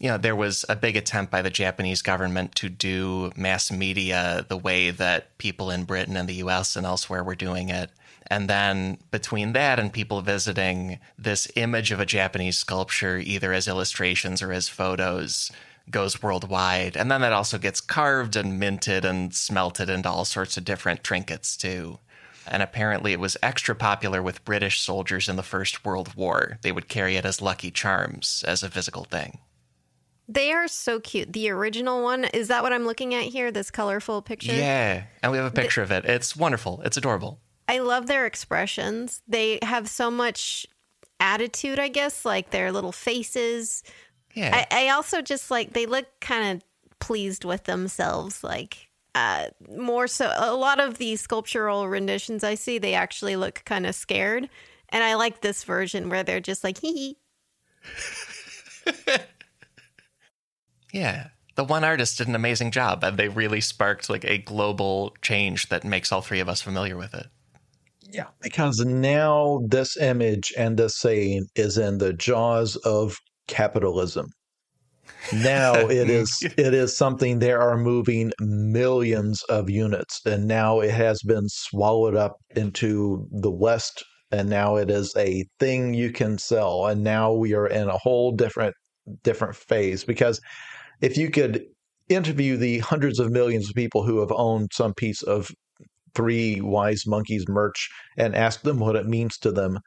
You know, there was a big attempt by the Japanese government to do mass media the way that people in Britain and the US and elsewhere were doing it. And then between that and people visiting, this image of a Japanese sculpture, either as illustrations or as photos, goes worldwide. And then that also gets carved and minted and smelted into all sorts of different trinkets too. And apparently it was extra popular with British soldiers in the First World War. They would carry it as lucky charms as a physical thing. They are so cute. The original one, is that what I'm looking at here? This colorful picture? Yeah. And we have a picture the, of it. It's wonderful. It's adorable. I love their expressions. They have so much attitude, I guess, like their little faces yeah. I, I also just like they look kind of pleased with themselves. Like uh, more so, a lot of the sculptural renditions I see, they actually look kind of scared. And I like this version where they're just like, hee hee. yeah. The one artist did an amazing job, and they really sparked like a global change that makes all three of us familiar with it. Yeah, because now this image and this saying is in the jaws of capitalism. Now it is it is something they are moving millions of units, and now it has been swallowed up into the West, and now it is a thing you can sell, and now we are in a whole different different phase because if you could interview the hundreds of millions of people who have owned some piece of three wise monkeys merch and ask them what it means to them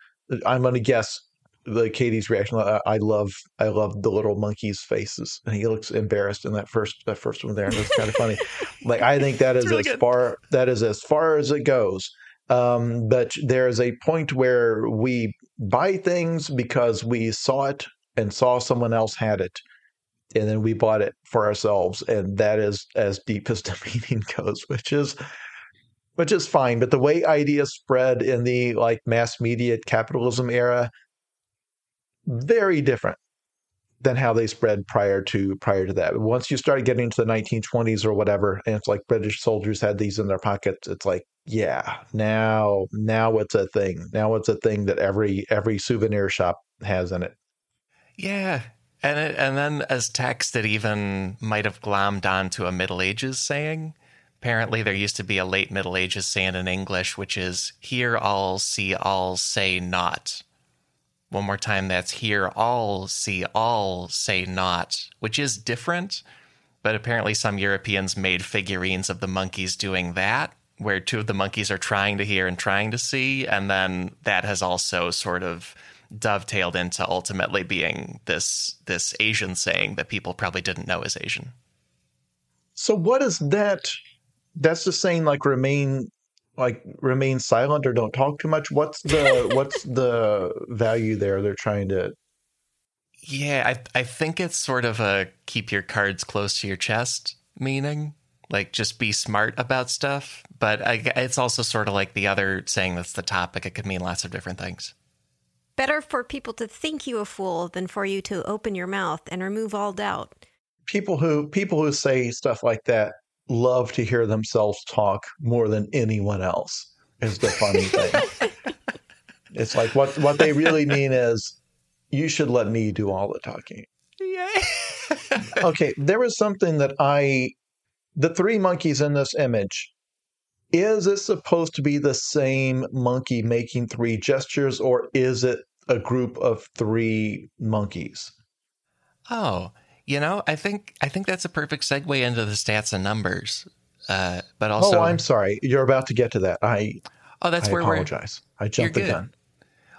i'm going to guess the Katie's reaction. I, I, love I love the little monkey's faces, and he looks embarrassed in that first that first one there. It's kind of funny. Like I think that is really as good. far that is as far as it goes. Um, but there is a point where we buy things because we saw it and saw someone else had it, and then we bought it for ourselves, and that is as deep as the meaning goes, which is which is fine. But the way ideas spread in the like mass media capitalism era very different than how they spread prior to prior to that. Once you start getting to the 1920s or whatever, and it's like British soldiers had these in their pockets, it's like, yeah, now now it's a thing. Now it's a thing that every every souvenir shop has in it. Yeah. And it, and then as text it even might have glommed onto a Middle Ages saying. Apparently, there used to be a late Middle Ages saying in English, which is hear all, see all, say not. One more time, that's hear all, see all, say not, which is different. But apparently, some Europeans made figurines of the monkeys doing that, where two of the monkeys are trying to hear and trying to see. And then that has also sort of dovetailed into ultimately being this this Asian saying that people probably didn't know is Asian. So what is that? That's just saying like remain like remain silent or don't talk too much. What's the what's the value there they're trying to Yeah, I I think it's sort of a keep your cards close to your chest meaning. Like just be smart about stuff, but I, it's also sort of like the other saying that's the topic. It could mean lots of different things. Better for people to think you a fool than for you to open your mouth and remove all doubt. People who people who say stuff like that love to hear themselves talk more than anyone else. Is the funny thing. it's like what what they really mean is you should let me do all the talking. Yeah. okay, there was something that I the three monkeys in this image is it supposed to be the same monkey making three gestures or is it a group of three monkeys oh you know i think i think that's a perfect segue into the stats and numbers uh, but also oh i'm sorry you're about to get to that i oh that's I where apologize i jumped the gun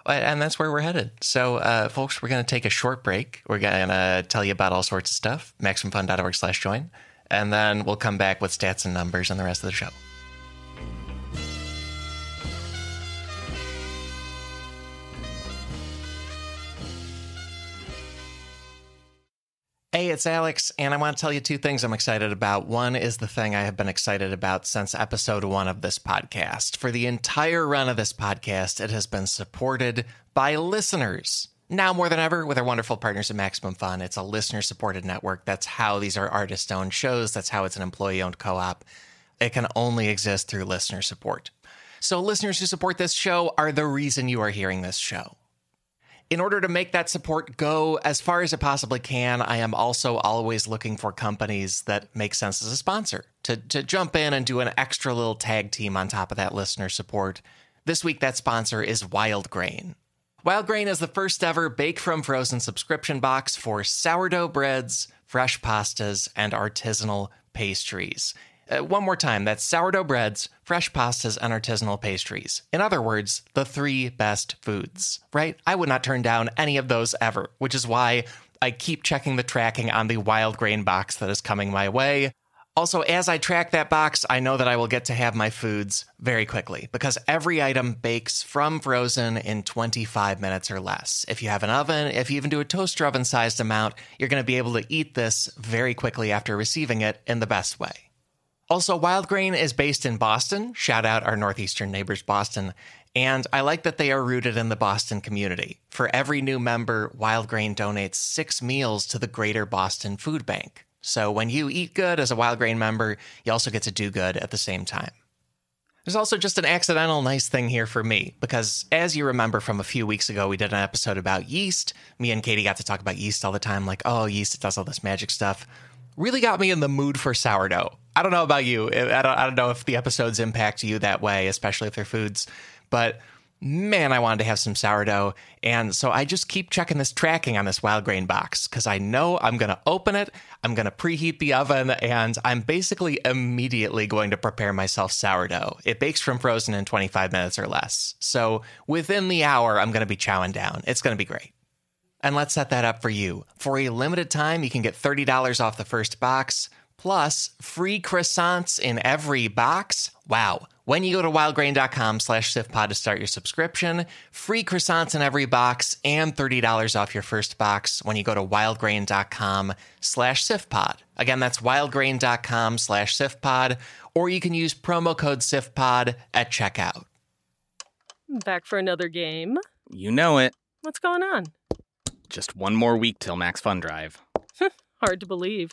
and that's where we're headed. So, uh, folks, we're going to take a short break. We're going to tell you about all sorts of stuff. MaximumFun.org slash join. And then we'll come back with stats and numbers and the rest of the show. Hey, it's Alex, and I want to tell you two things I'm excited about. One is the thing I have been excited about since episode one of this podcast. For the entire run of this podcast, it has been supported by listeners. Now more than ever, with our wonderful partners at Maximum Fun, it's a listener supported network. That's how these are artist owned shows. That's how it's an employee owned co op. It can only exist through listener support. So, listeners who support this show are the reason you are hearing this show. In order to make that support go as far as it possibly can, I am also always looking for companies that make sense as a sponsor to, to jump in and do an extra little tag team on top of that listener support. This week, that sponsor is Wild Grain. Wild Grain is the first ever bake from frozen subscription box for sourdough breads, fresh pastas, and artisanal pastries. Uh, one more time, that's sourdough breads, fresh pastas, and artisanal pastries. In other words, the three best foods, right? I would not turn down any of those ever, which is why I keep checking the tracking on the wild grain box that is coming my way. Also, as I track that box, I know that I will get to have my foods very quickly because every item bakes from frozen in 25 minutes or less. If you have an oven, if you even do a toaster oven sized amount, you're going to be able to eat this very quickly after receiving it in the best way. Also, Wild Grain is based in Boston. Shout out our northeastern neighbors, Boston. And I like that they are rooted in the Boston community. For every new member, Wild Grain donates six meals to the Greater Boston Food Bank. So when you eat good as a Wild Grain member, you also get to do good at the same time. There's also just an accidental nice thing here for me, because as you remember from a few weeks ago, we did an episode about yeast. Me and Katie got to talk about yeast all the time, like, oh, yeast, it does all this magic stuff. Really got me in the mood for sourdough. I don't know about you. I don't, I don't know if the episodes impact you that way, especially if they're foods, but man, I wanted to have some sourdough. And so I just keep checking this tracking on this wild grain box because I know I'm going to open it, I'm going to preheat the oven, and I'm basically immediately going to prepare myself sourdough. It bakes from frozen in 25 minutes or less. So within the hour, I'm going to be chowing down. It's going to be great. And let's set that up for you. For a limited time, you can get $30 off the first box plus free croissants in every box. Wow. When you go to wildgrain.com slash sifpod to start your subscription, free croissants in every box and $30 off your first box when you go to wildgrain.com slash sifpod. Again, that's wildgrain.com slash sifpod, or you can use promo code sifpod at checkout. Back for another game. You know it. What's going on? Just one more week till Max Fun Drive. Hard to believe.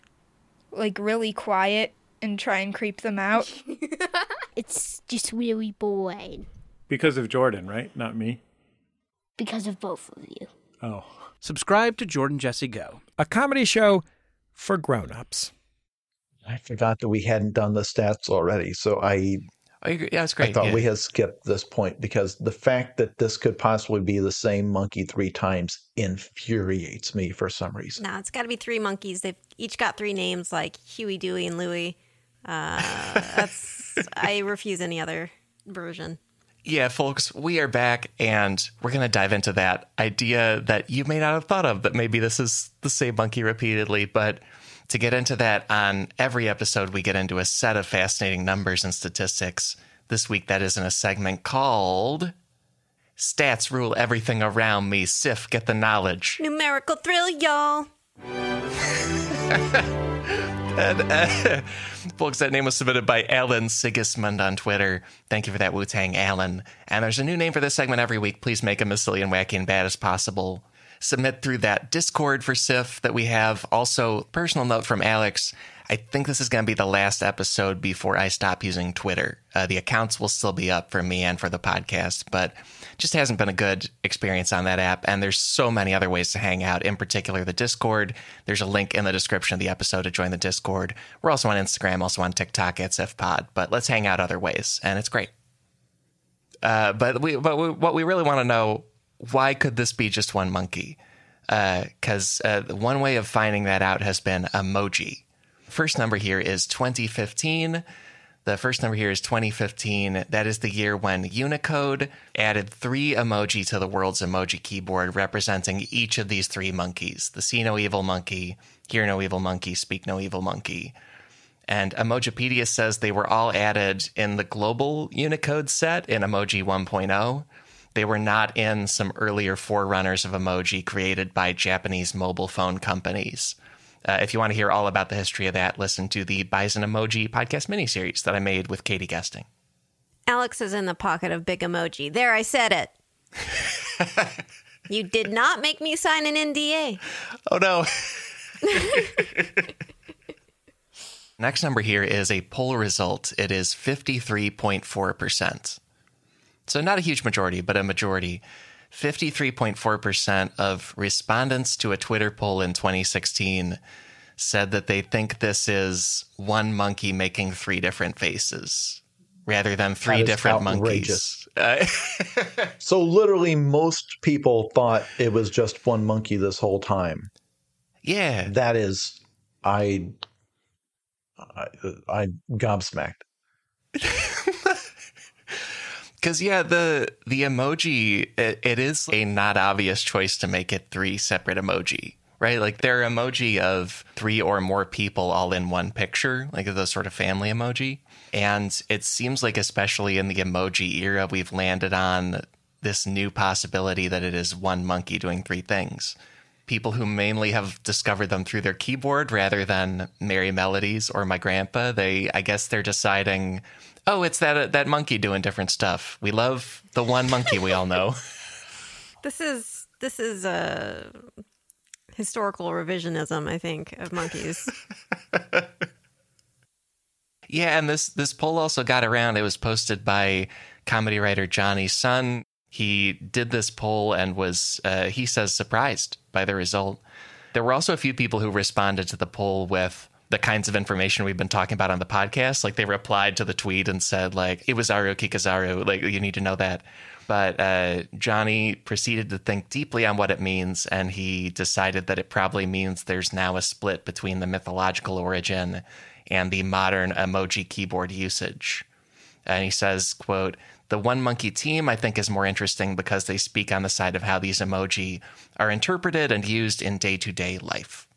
like really quiet and try and creep them out. it's just really boring. Because of Jordan, right? Not me. Because of both of you. Oh. Subscribe to Jordan Jesse Go, a comedy show for grown-ups. I forgot that we hadn't done the stats already, so I Oh, yeah, that's great. I thought yeah. we had skipped this point because the fact that this could possibly be the same monkey three times infuriates me for some reason. No, it's got to be three monkeys. They've each got three names like Huey, Dewey, and Louie. Uh, that's I refuse any other version. Yeah, folks, we are back and we're going to dive into that idea that you may not have thought of that maybe this is the same monkey repeatedly. But to get into that, on every episode, we get into a set of fascinating numbers and statistics. This week, that is in a segment called Stats Rule Everything Around Me. Sif, get the knowledge. Numerical thrill, y'all. Uh, folks, that name was submitted by Alan Sigismund on Twitter. Thank you for that, Wu Tang Alan. And there's a new name for this segment every week. Please make them as silly and wacky and bad as possible. Submit through that Discord for SIF that we have. Also, personal note from Alex. I think this is going to be the last episode before I stop using Twitter. Uh, the accounts will still be up for me and for the podcast, but just hasn't been a good experience on that app. And there's so many other ways to hang out, in particular the Discord. There's a link in the description of the episode to join the Discord. We're also on Instagram, also on TikTok at SIFPod, but let's hang out other ways, and it's great. Uh, but we, but we, what we really want to know, why could this be just one monkey? Because uh, uh, one way of finding that out has been emoji. First number here is 2015. The first number here is 2015. That is the year when Unicode added three emoji to the world's emoji keyboard, representing each of these three monkeys the See No Evil monkey, Hear No Evil monkey, Speak No Evil monkey. And Emojipedia says they were all added in the global Unicode set in Emoji 1.0. They were not in some earlier forerunners of emoji created by Japanese mobile phone companies. Uh, if you want to hear all about the history of that, listen to the Bison Emoji podcast miniseries that I made with Katie Guesting. Alex is in the pocket of big emoji. There, I said it. you did not make me sign an NDA. Oh no. Next number here is a poll result. It is 53.4%. So not a huge majority, but a majority. 53.4% of respondents to a Twitter poll in 2016 said that they think this is one monkey making three different faces rather than three different outrageous. monkeys. Uh, so literally most people thought it was just one monkey this whole time. Yeah. That is I I, I gobsmacked. Because yeah, the the emoji it, it is a not obvious choice to make it three separate emoji, right? Like they're emoji of three or more people all in one picture, like the sort of family emoji. And it seems like, especially in the emoji era, we've landed on this new possibility that it is one monkey doing three things. People who mainly have discovered them through their keyboard rather than Merrie Melodies or my grandpa, they I guess they're deciding oh, it's that that monkey doing different stuff. We love the one monkey we all know. This is this is a historical revisionism, I think, of monkeys. yeah, and this this poll also got around. It was posted by comedy writer Jonny Sun. He did this poll and was, uh, he says, surprised by the result. There were also a few people who responded to the poll with, the kinds of information we've been talking about on the podcast. Like they replied to the tweet and said like it was Aru Kikazaru. Like you need to know that. But uh, Jonny proceeded to think deeply on what it means, and he decided that it probably means there's now a split between the mythological origin and the modern emoji keyboard usage. And he says, quote, the one monkey team I think is more interesting because they speak on the side of how these emoji are interpreted and used in day to day life.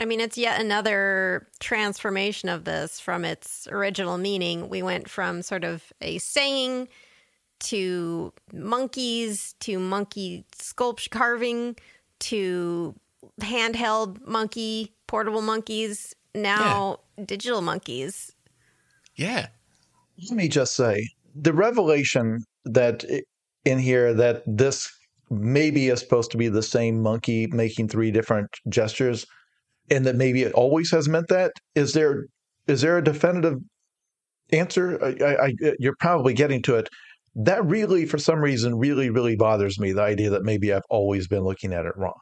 I mean, it's yet another transformation of this from its original meaning. We went from sort of a saying to monkeys to monkey sculpture carving to handheld monkey, portable monkeys, now yeah. digital monkeys. Yeah. Let me just say the revelation that in here that this maybe is supposed to be the same monkey making three different gestures and that maybe it always has meant that is there is there a definitive answer? I, I, you're probably getting to it. That really for some reason really really bothers me the idea that maybe i've always been looking at it wrong.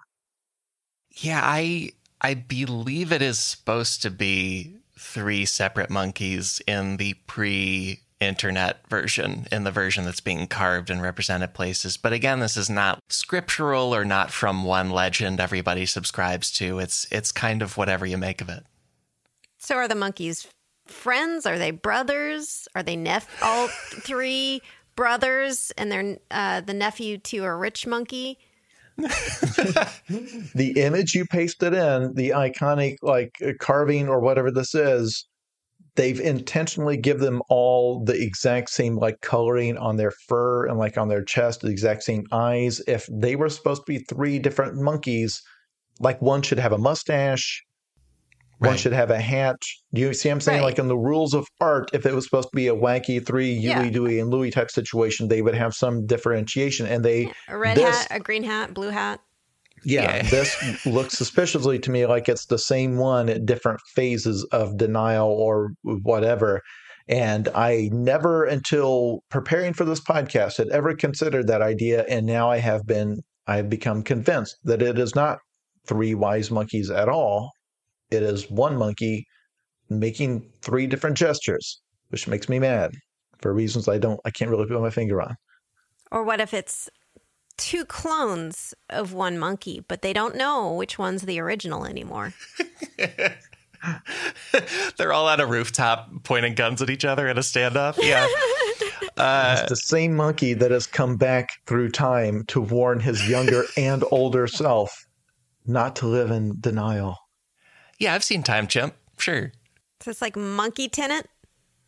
Yeah i i believe it is supposed to be three separate monkeys in the pre internet version in the version that's being carved and represented places. But again, this is not scriptural or not from one legend everybody subscribes to. It's it's kind of whatever you make of it. So are the monkeys friends? Are they brothers? Are they nep all three brothers and they're uh, the nephew to a rich monkey? the image you pasted in, the iconic like carving or whatever this is, they've intentionally give them all the exact same like coloring on their fur and like on their chest, the exact same eyes. If they were supposed to be three different monkeys, like one should have a mustache, right. one should have a hat. Do you see I'm saying? Right. Like in the rules of art, if it was supposed to be a wacky three yeah. Huey, Dewey, and Louie type situation, they would have some differentiation. And they yeah. a red this, hat, a green hat, blue hat. Yeah, yeah. this looks suspiciously to me like it's the same one at different phases of denial or whatever. And I never, until preparing for this podcast, had ever considered that idea. And now I have been, I have become convinced that it is not three wise monkeys at all. It is one monkey making three different gestures, which makes me mad for reasons I don't, I can't really put my finger on. Or what if it's two clones of one monkey, but they don't know which one's the original anymore. They're all at a rooftop pointing guns at each other in a standoff. Yeah. Uh, it's the same monkey that has come back through time to warn his younger and older self not to live in denial. Yeah, I've seen Time Chimp. Sure. So it's like Monkey Tenet?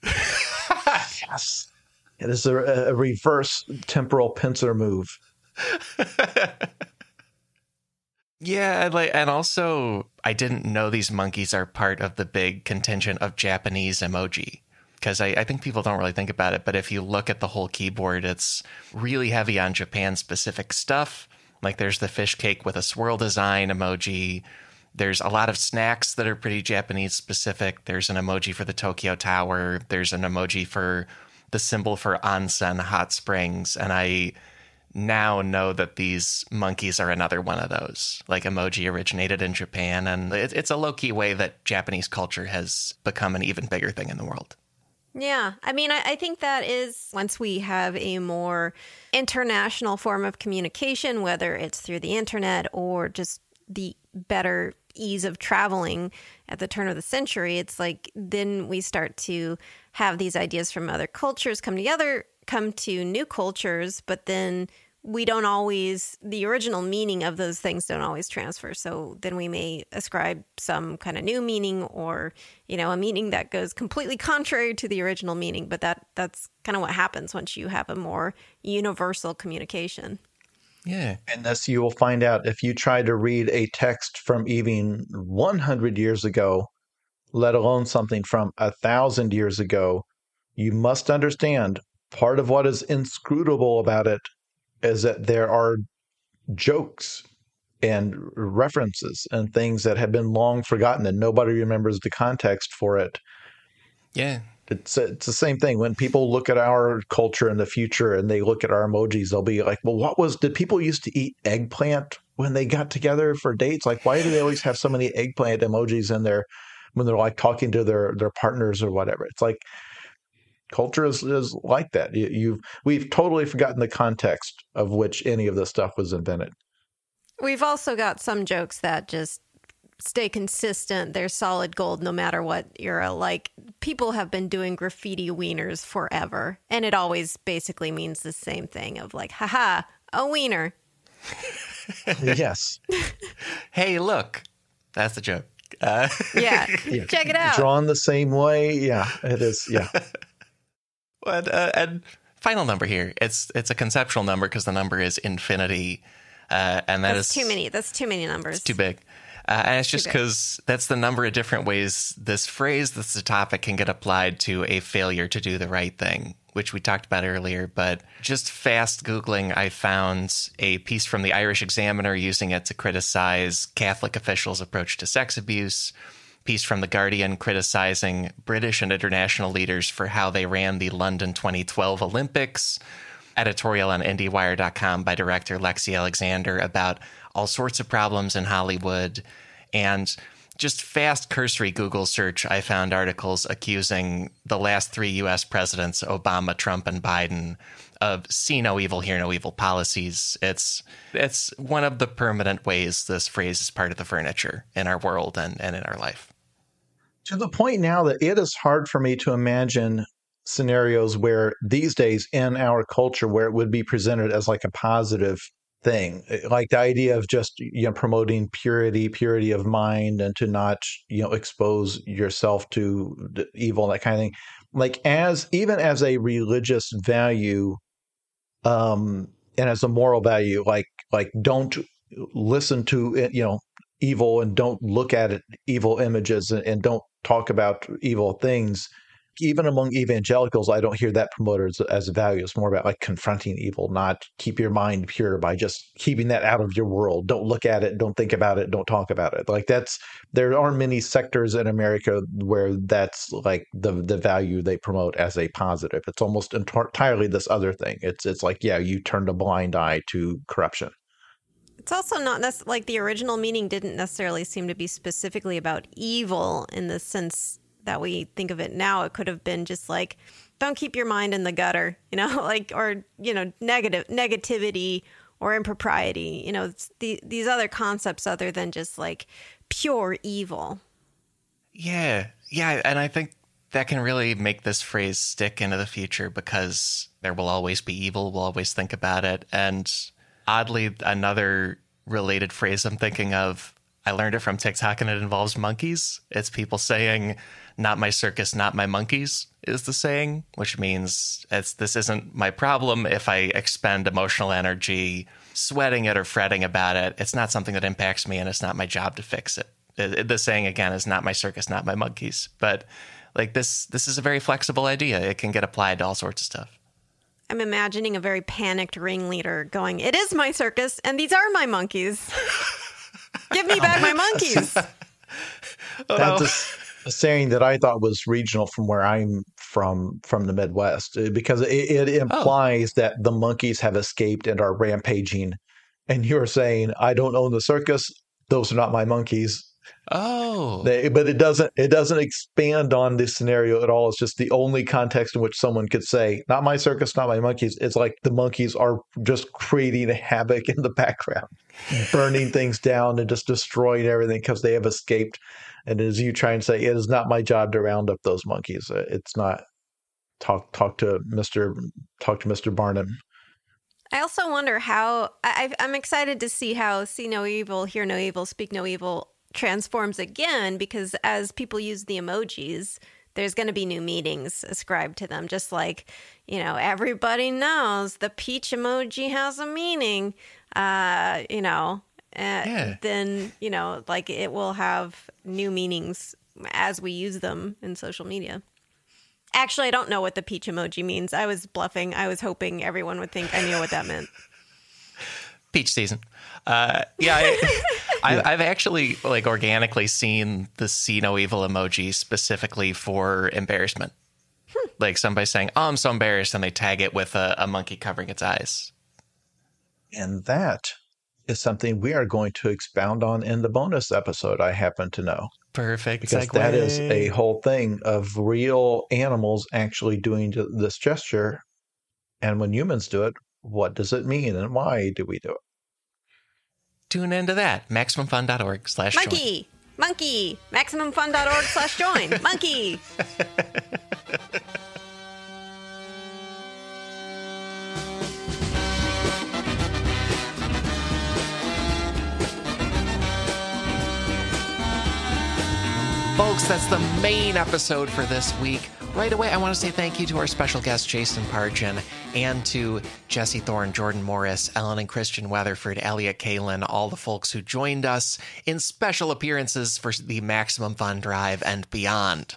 yes. It is a, a reverse temporal pincer move. yeah, like, and also, I didn't know these monkeys are part of the big contingent of Japanese emoji because I, I, think people don't really think about it. But if you look at the whole keyboard, it's really heavy on Japan specific stuff. Like there's the fish cake with a swirl design emoji. There's a lot of snacks that are pretty Japanese specific. There's an emoji for the Tokyo Tower. There's an emoji for the symbol for onsen hot springs. And I now know that these monkeys are another one of those. Like emoji originated in Japan, and it, it's a low key way that Japanese culture has become an even bigger thing in the world. Yeah. I mean, I, I, think that is once we have a more international form of communication, whether it's through the internet or just the better ease of traveling at the turn of the century, it's like then we start to have these ideas from other cultures come together come to new cultures, but then we don't always the original meaning of those things don't always transfer. So then we may ascribe some kind of new meaning or you know a meaning that goes completely contrary to the original meaning but that that's kind of what happens once you have a more universal communication. Yeah. And this you will find out if you try to read a text from even 100 years ago let alone something from a thousand years ago you must understand part of what is inscrutable about it is that there are jokes and references and things that have been long forgotten and nobody remembers the context for it. Yeah. It's it's the same thing when people look at our culture in the future and they look at our emojis they'll be like, "Well, what was did people used to eat eggplant when they got together for dates? Like why do they always have so many eggplant emojis in their when they're like talking to their their partners or whatever. It's like culture is, is like that. You, you've we've totally forgotten the context of which any of this stuff was invented. We've also got some jokes that just stay consistent. They're solid gold no matter what era. Like people have been doing graffiti wieners forever, and it always basically means the same thing of like, haha, a wiener. yes. hey, look, that's the joke. Uh, yeah. yeah. check it out. Drawn the same way. Yeah, it is. Yeah. but, uh, and final number here. It's it's a conceptual number because the number is infinity, uh, and that that's is too many. That's too many numbers. too big. Uh, and it's just because that's the number of different ways this phrase, the topic, can get applied to a failure to do the right thing, which we talked about earlier. But just fast Googling, I found a piece from the Irish Examiner using it to criticize Catholic officials' approach to sex abuse. Piece from The Guardian criticizing British and international leaders for how they ran the London 2012 Olympics editorial on IndieWire.com by director Lexi Alexander about all sorts of problems in Hollywood. And just fast cursory Google search, I found articles accusing the last three US presidents, Obama, Trump, and Biden, of see no evil, hear no evil policies. It's it's one of the permanent ways this phrase is part of the furniture in our world and, and in our life. To the point now that it is hard for me to imagine scenarios where these days in our culture where it would be presented as like a positive thing eh, like the idea of just you know promoting purity purity of mind and to not you know expose yourself to evil that kind of thing. Like as even as a religious value um and as a moral value like like don't listen to you know evil and don't look at it evil images and, and don't talk about evil things even among evangelicals, I don't hear that promoted as, as a value. It's more about like confronting evil, not keep your mind pure by just keeping that out of your world. Don't look at it, don't think about it, don't talk about it. Like that's there are many sectors in America where that's like the the value they promote as a positive. It's almost entirely this other thing. It's it's like yeah, you turned a blind eye to corruption. It's also not nec- like the original meaning didn't necessarily seem to be specifically about evil in the sense that we think of it now, it could have been just like, don't keep your mind in the gutter, you know, like, or, you know, negative negativity or impropriety, you know, the, these other concepts other than just like pure evil. Yeah. Yeah. And I think that can really make this phrase stick into the future because there will always be evil. We'll always think about it. And oddly, another related phrase I'm thinking of, I learned it from TikTok and it involves monkeys. It's people saying, not my circus, not my monkeys is the saying, which means it's this isn't my problem if I expend emotional energy sweating it or fretting about it. It's not something that impacts me and it's not my job to fix it. it the saying again is not my circus, not my monkeys. But like this this is a very flexible idea. It can get applied to all sorts of stuff. I'm imagining a very panicked ringleader going, "It is my circus and these are my monkeys. Give me back my monkeys." That's a saying that I thought was regional from where I'm from, from the Midwest, uh, because it, it oh. implies oh. that the monkeys have escaped and are rampaging. And you're saying, I don't own the circus; those are not my monkeys. Oh, they, but it doesn't it doesn't expand on this scenario at all. It's just the only context in which someone could say, "Not my circus, not my monkeys." It's like the monkeys are just creating havoc in the background, burning things down and just destroying everything because they have escaped and as you try and say, it is not my job to round up those monkeys. Uh, it's not. Talk talk to Mister talk to Mister Barnum. I also wonder how I, I'm excited to see how see no evil, hear no evil, speak no evil transforms again because as people use the emojis, there's going to be new meanings ascribed to them. Just like you know, everybody knows the peach emoji has a meaning. Uh, you know, uh, yeah. then you know like it will have new meanings as we use them in social media actually i don't know what the peach emoji means i was bluffing i was hoping everyone would think i knew what that meant peach season uh, yeah, I, have actually like organically seen the see no evil emoji specifically for embarrassment. Hmm. Like somebody saying, "Oh, I'm so embarrassed," and they tag it with a, a monkey covering its eyes. And that is something we are going to expound on in the bonus episode, I happen to know. Perfect. Because segue. that is a whole thing of real animals actually doing this gesture. And when humans do it, what does it mean and why do we do it? Tune into that. MaximumFun.org slash Monkey! Monkey! MaximumFun.org slash join. Monkey! Folks, that's the main episode for this week. Right away, I want to say thank you to our special guest, Jason Pargin, and to Jesse Thorne, Jordan Morris, Ellen and Christian Weatherford, Elliott Kalan, all the folks who joined us in special appearances for the Maximum Fun Drive and beyond.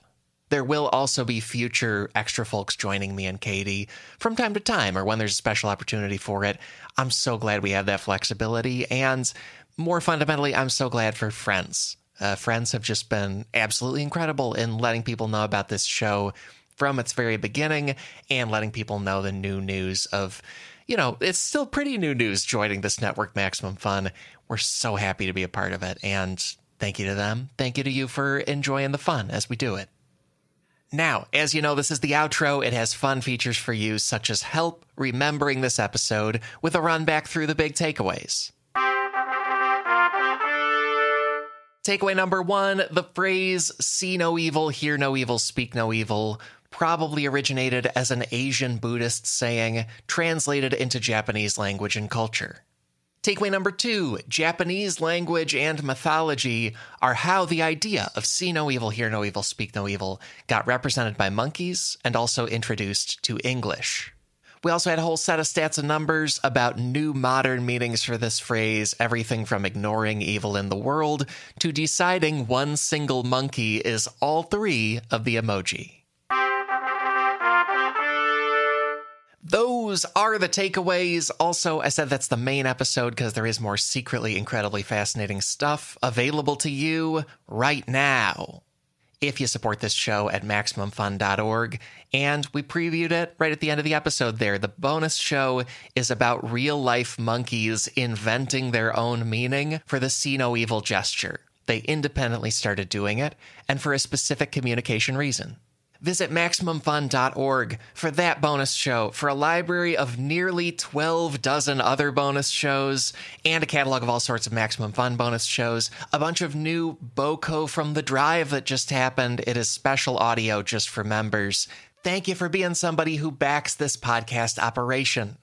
There will also be future extra folks joining me and Katie from time to time or when there's a special opportunity for it. I'm so glad we have that flexibility. And more fundamentally, I'm so glad for friends. Uh, friends have just been absolutely incredible in letting people know about this show from its very beginning and letting people know the new news of, you know, it's still pretty new news joining this network, Maximum Fun. We're so happy to be a part of it. And thank you to them. Thank you to you for enjoying the fun as we do it. Now, as you know, this is the outro. It has fun features for you, such as help remembering this episode with a run back through the big takeaways. Takeaway number one the phrase see no evil, hear no evil, speak no evil probably originated as an Asian Buddhist saying translated into Japanese language and culture. Takeaway number two Japanese language and mythology are how the idea of see no evil, hear no evil, speak no evil got represented by monkeys and also introduced to English. We also had a whole set of stats and numbers about new modern meanings for this phrase, everything from ignoring evil in the world to deciding one single monkey is all three of the emoji. Those are the takeaways. Also, I said that's the main episode because there is more secretly incredibly fascinating stuff available to you right now if you support this show at MaximumFun.org. And we previewed it right at the end of the episode there. The bonus show is about real life monkeys inventing their own meaning for the see no evil gesture. They independently started doing it, and for a specific communication reason. Visit MaximumFun.org for that bonus show, for a library of nearly 12 dozen other bonus shows, and a catalog of all sorts of Maximum Fun bonus shows. A bunch of new BoCo from the Drive that just happened. It is special audio just for members. Thank you for being somebody who backs this podcast operation.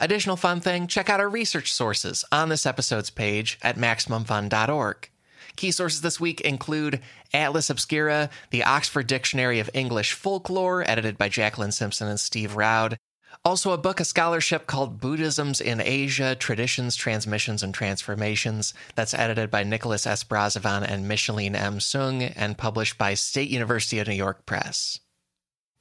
Additional fun thing check out our research sources on this episode's page at MaximumFun.org. Key sources this week include Atlas Obscura, the Oxford Dictionary of English Folklore, edited by Jacqueline Simpson and Steve Roud. Also, a book of scholarship called Buddhisms in Asia Traditions, Transmissions, and Transformations, that's edited by Nicholas S. Brasovan and Micheline M. Soong and published by State University of New York Press.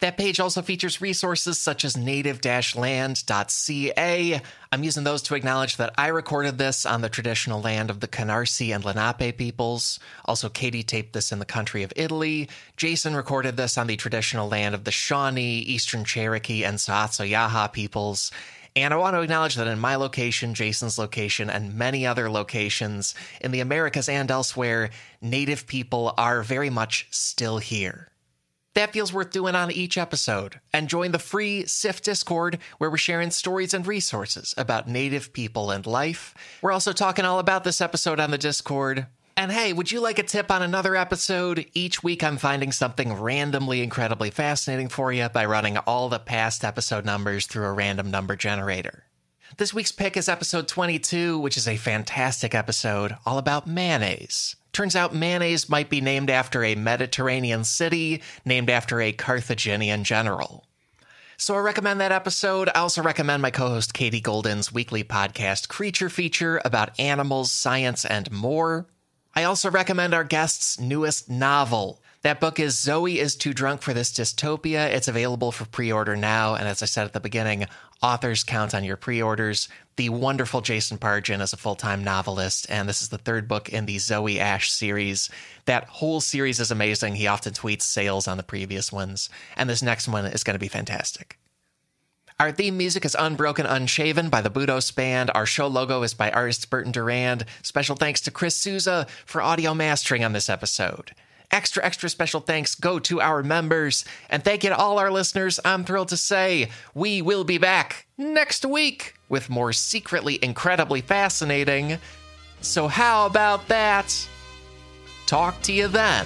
That page also features resources such as native land.ca. I'm using those to acknowledge that I recorded this on the traditional land of the Canarsie and Lenape peoples. Also, Katie taped this in the country of Italy. Jason recorded this on the traditional land of the Shawnee, Eastern Cherokee, and Saatsoyaha peoples. And I want to acknowledge that in my location, Jason's location, and many other locations in the Americas and elsewhere, Native people are very much still here. That feels worth doing on each episode. And join the free SIF Discord where we're sharing stories and resources about Native people and life. We're also talking all about this episode on the Discord. And hey, would you like a tip on another episode? Each week I'm finding something randomly incredibly fascinating for you by running all the past episode numbers through a random number generator. This week's pick is episode 22, which is a fantastic episode all about mayonnaise. Turns out mayonnaise might be named after a Mediterranean city, named after a Carthaginian general. So I recommend that episode. I also recommend my co host Katie Goldin's weekly podcast, Creature Feature, about animals, science, and more. I also recommend our guest's newest novel. That book is Zoey is Too Drunk for This Dystopia. It's available for pre order now. And as I said at the beginning, authors count on your pre orders. The wonderful Jason Pargin is a full time novelist, and this is the third book in the Zoey Ashe series. That whole series is amazing. He often tweets sales on the previous ones, and this next one is going to be fantastic. Our theme music is Unbroken Unshaven by the Budos Band. Our show logo is by artist Burton Durand. Special thanks to Chris Souza for audio mastering on this episode. Extra, extra special thanks go to our members. And thank you to all our listeners. I'm thrilled to say we will be back next week with more secretly incredibly fascinating. So, how about that? Talk to you then.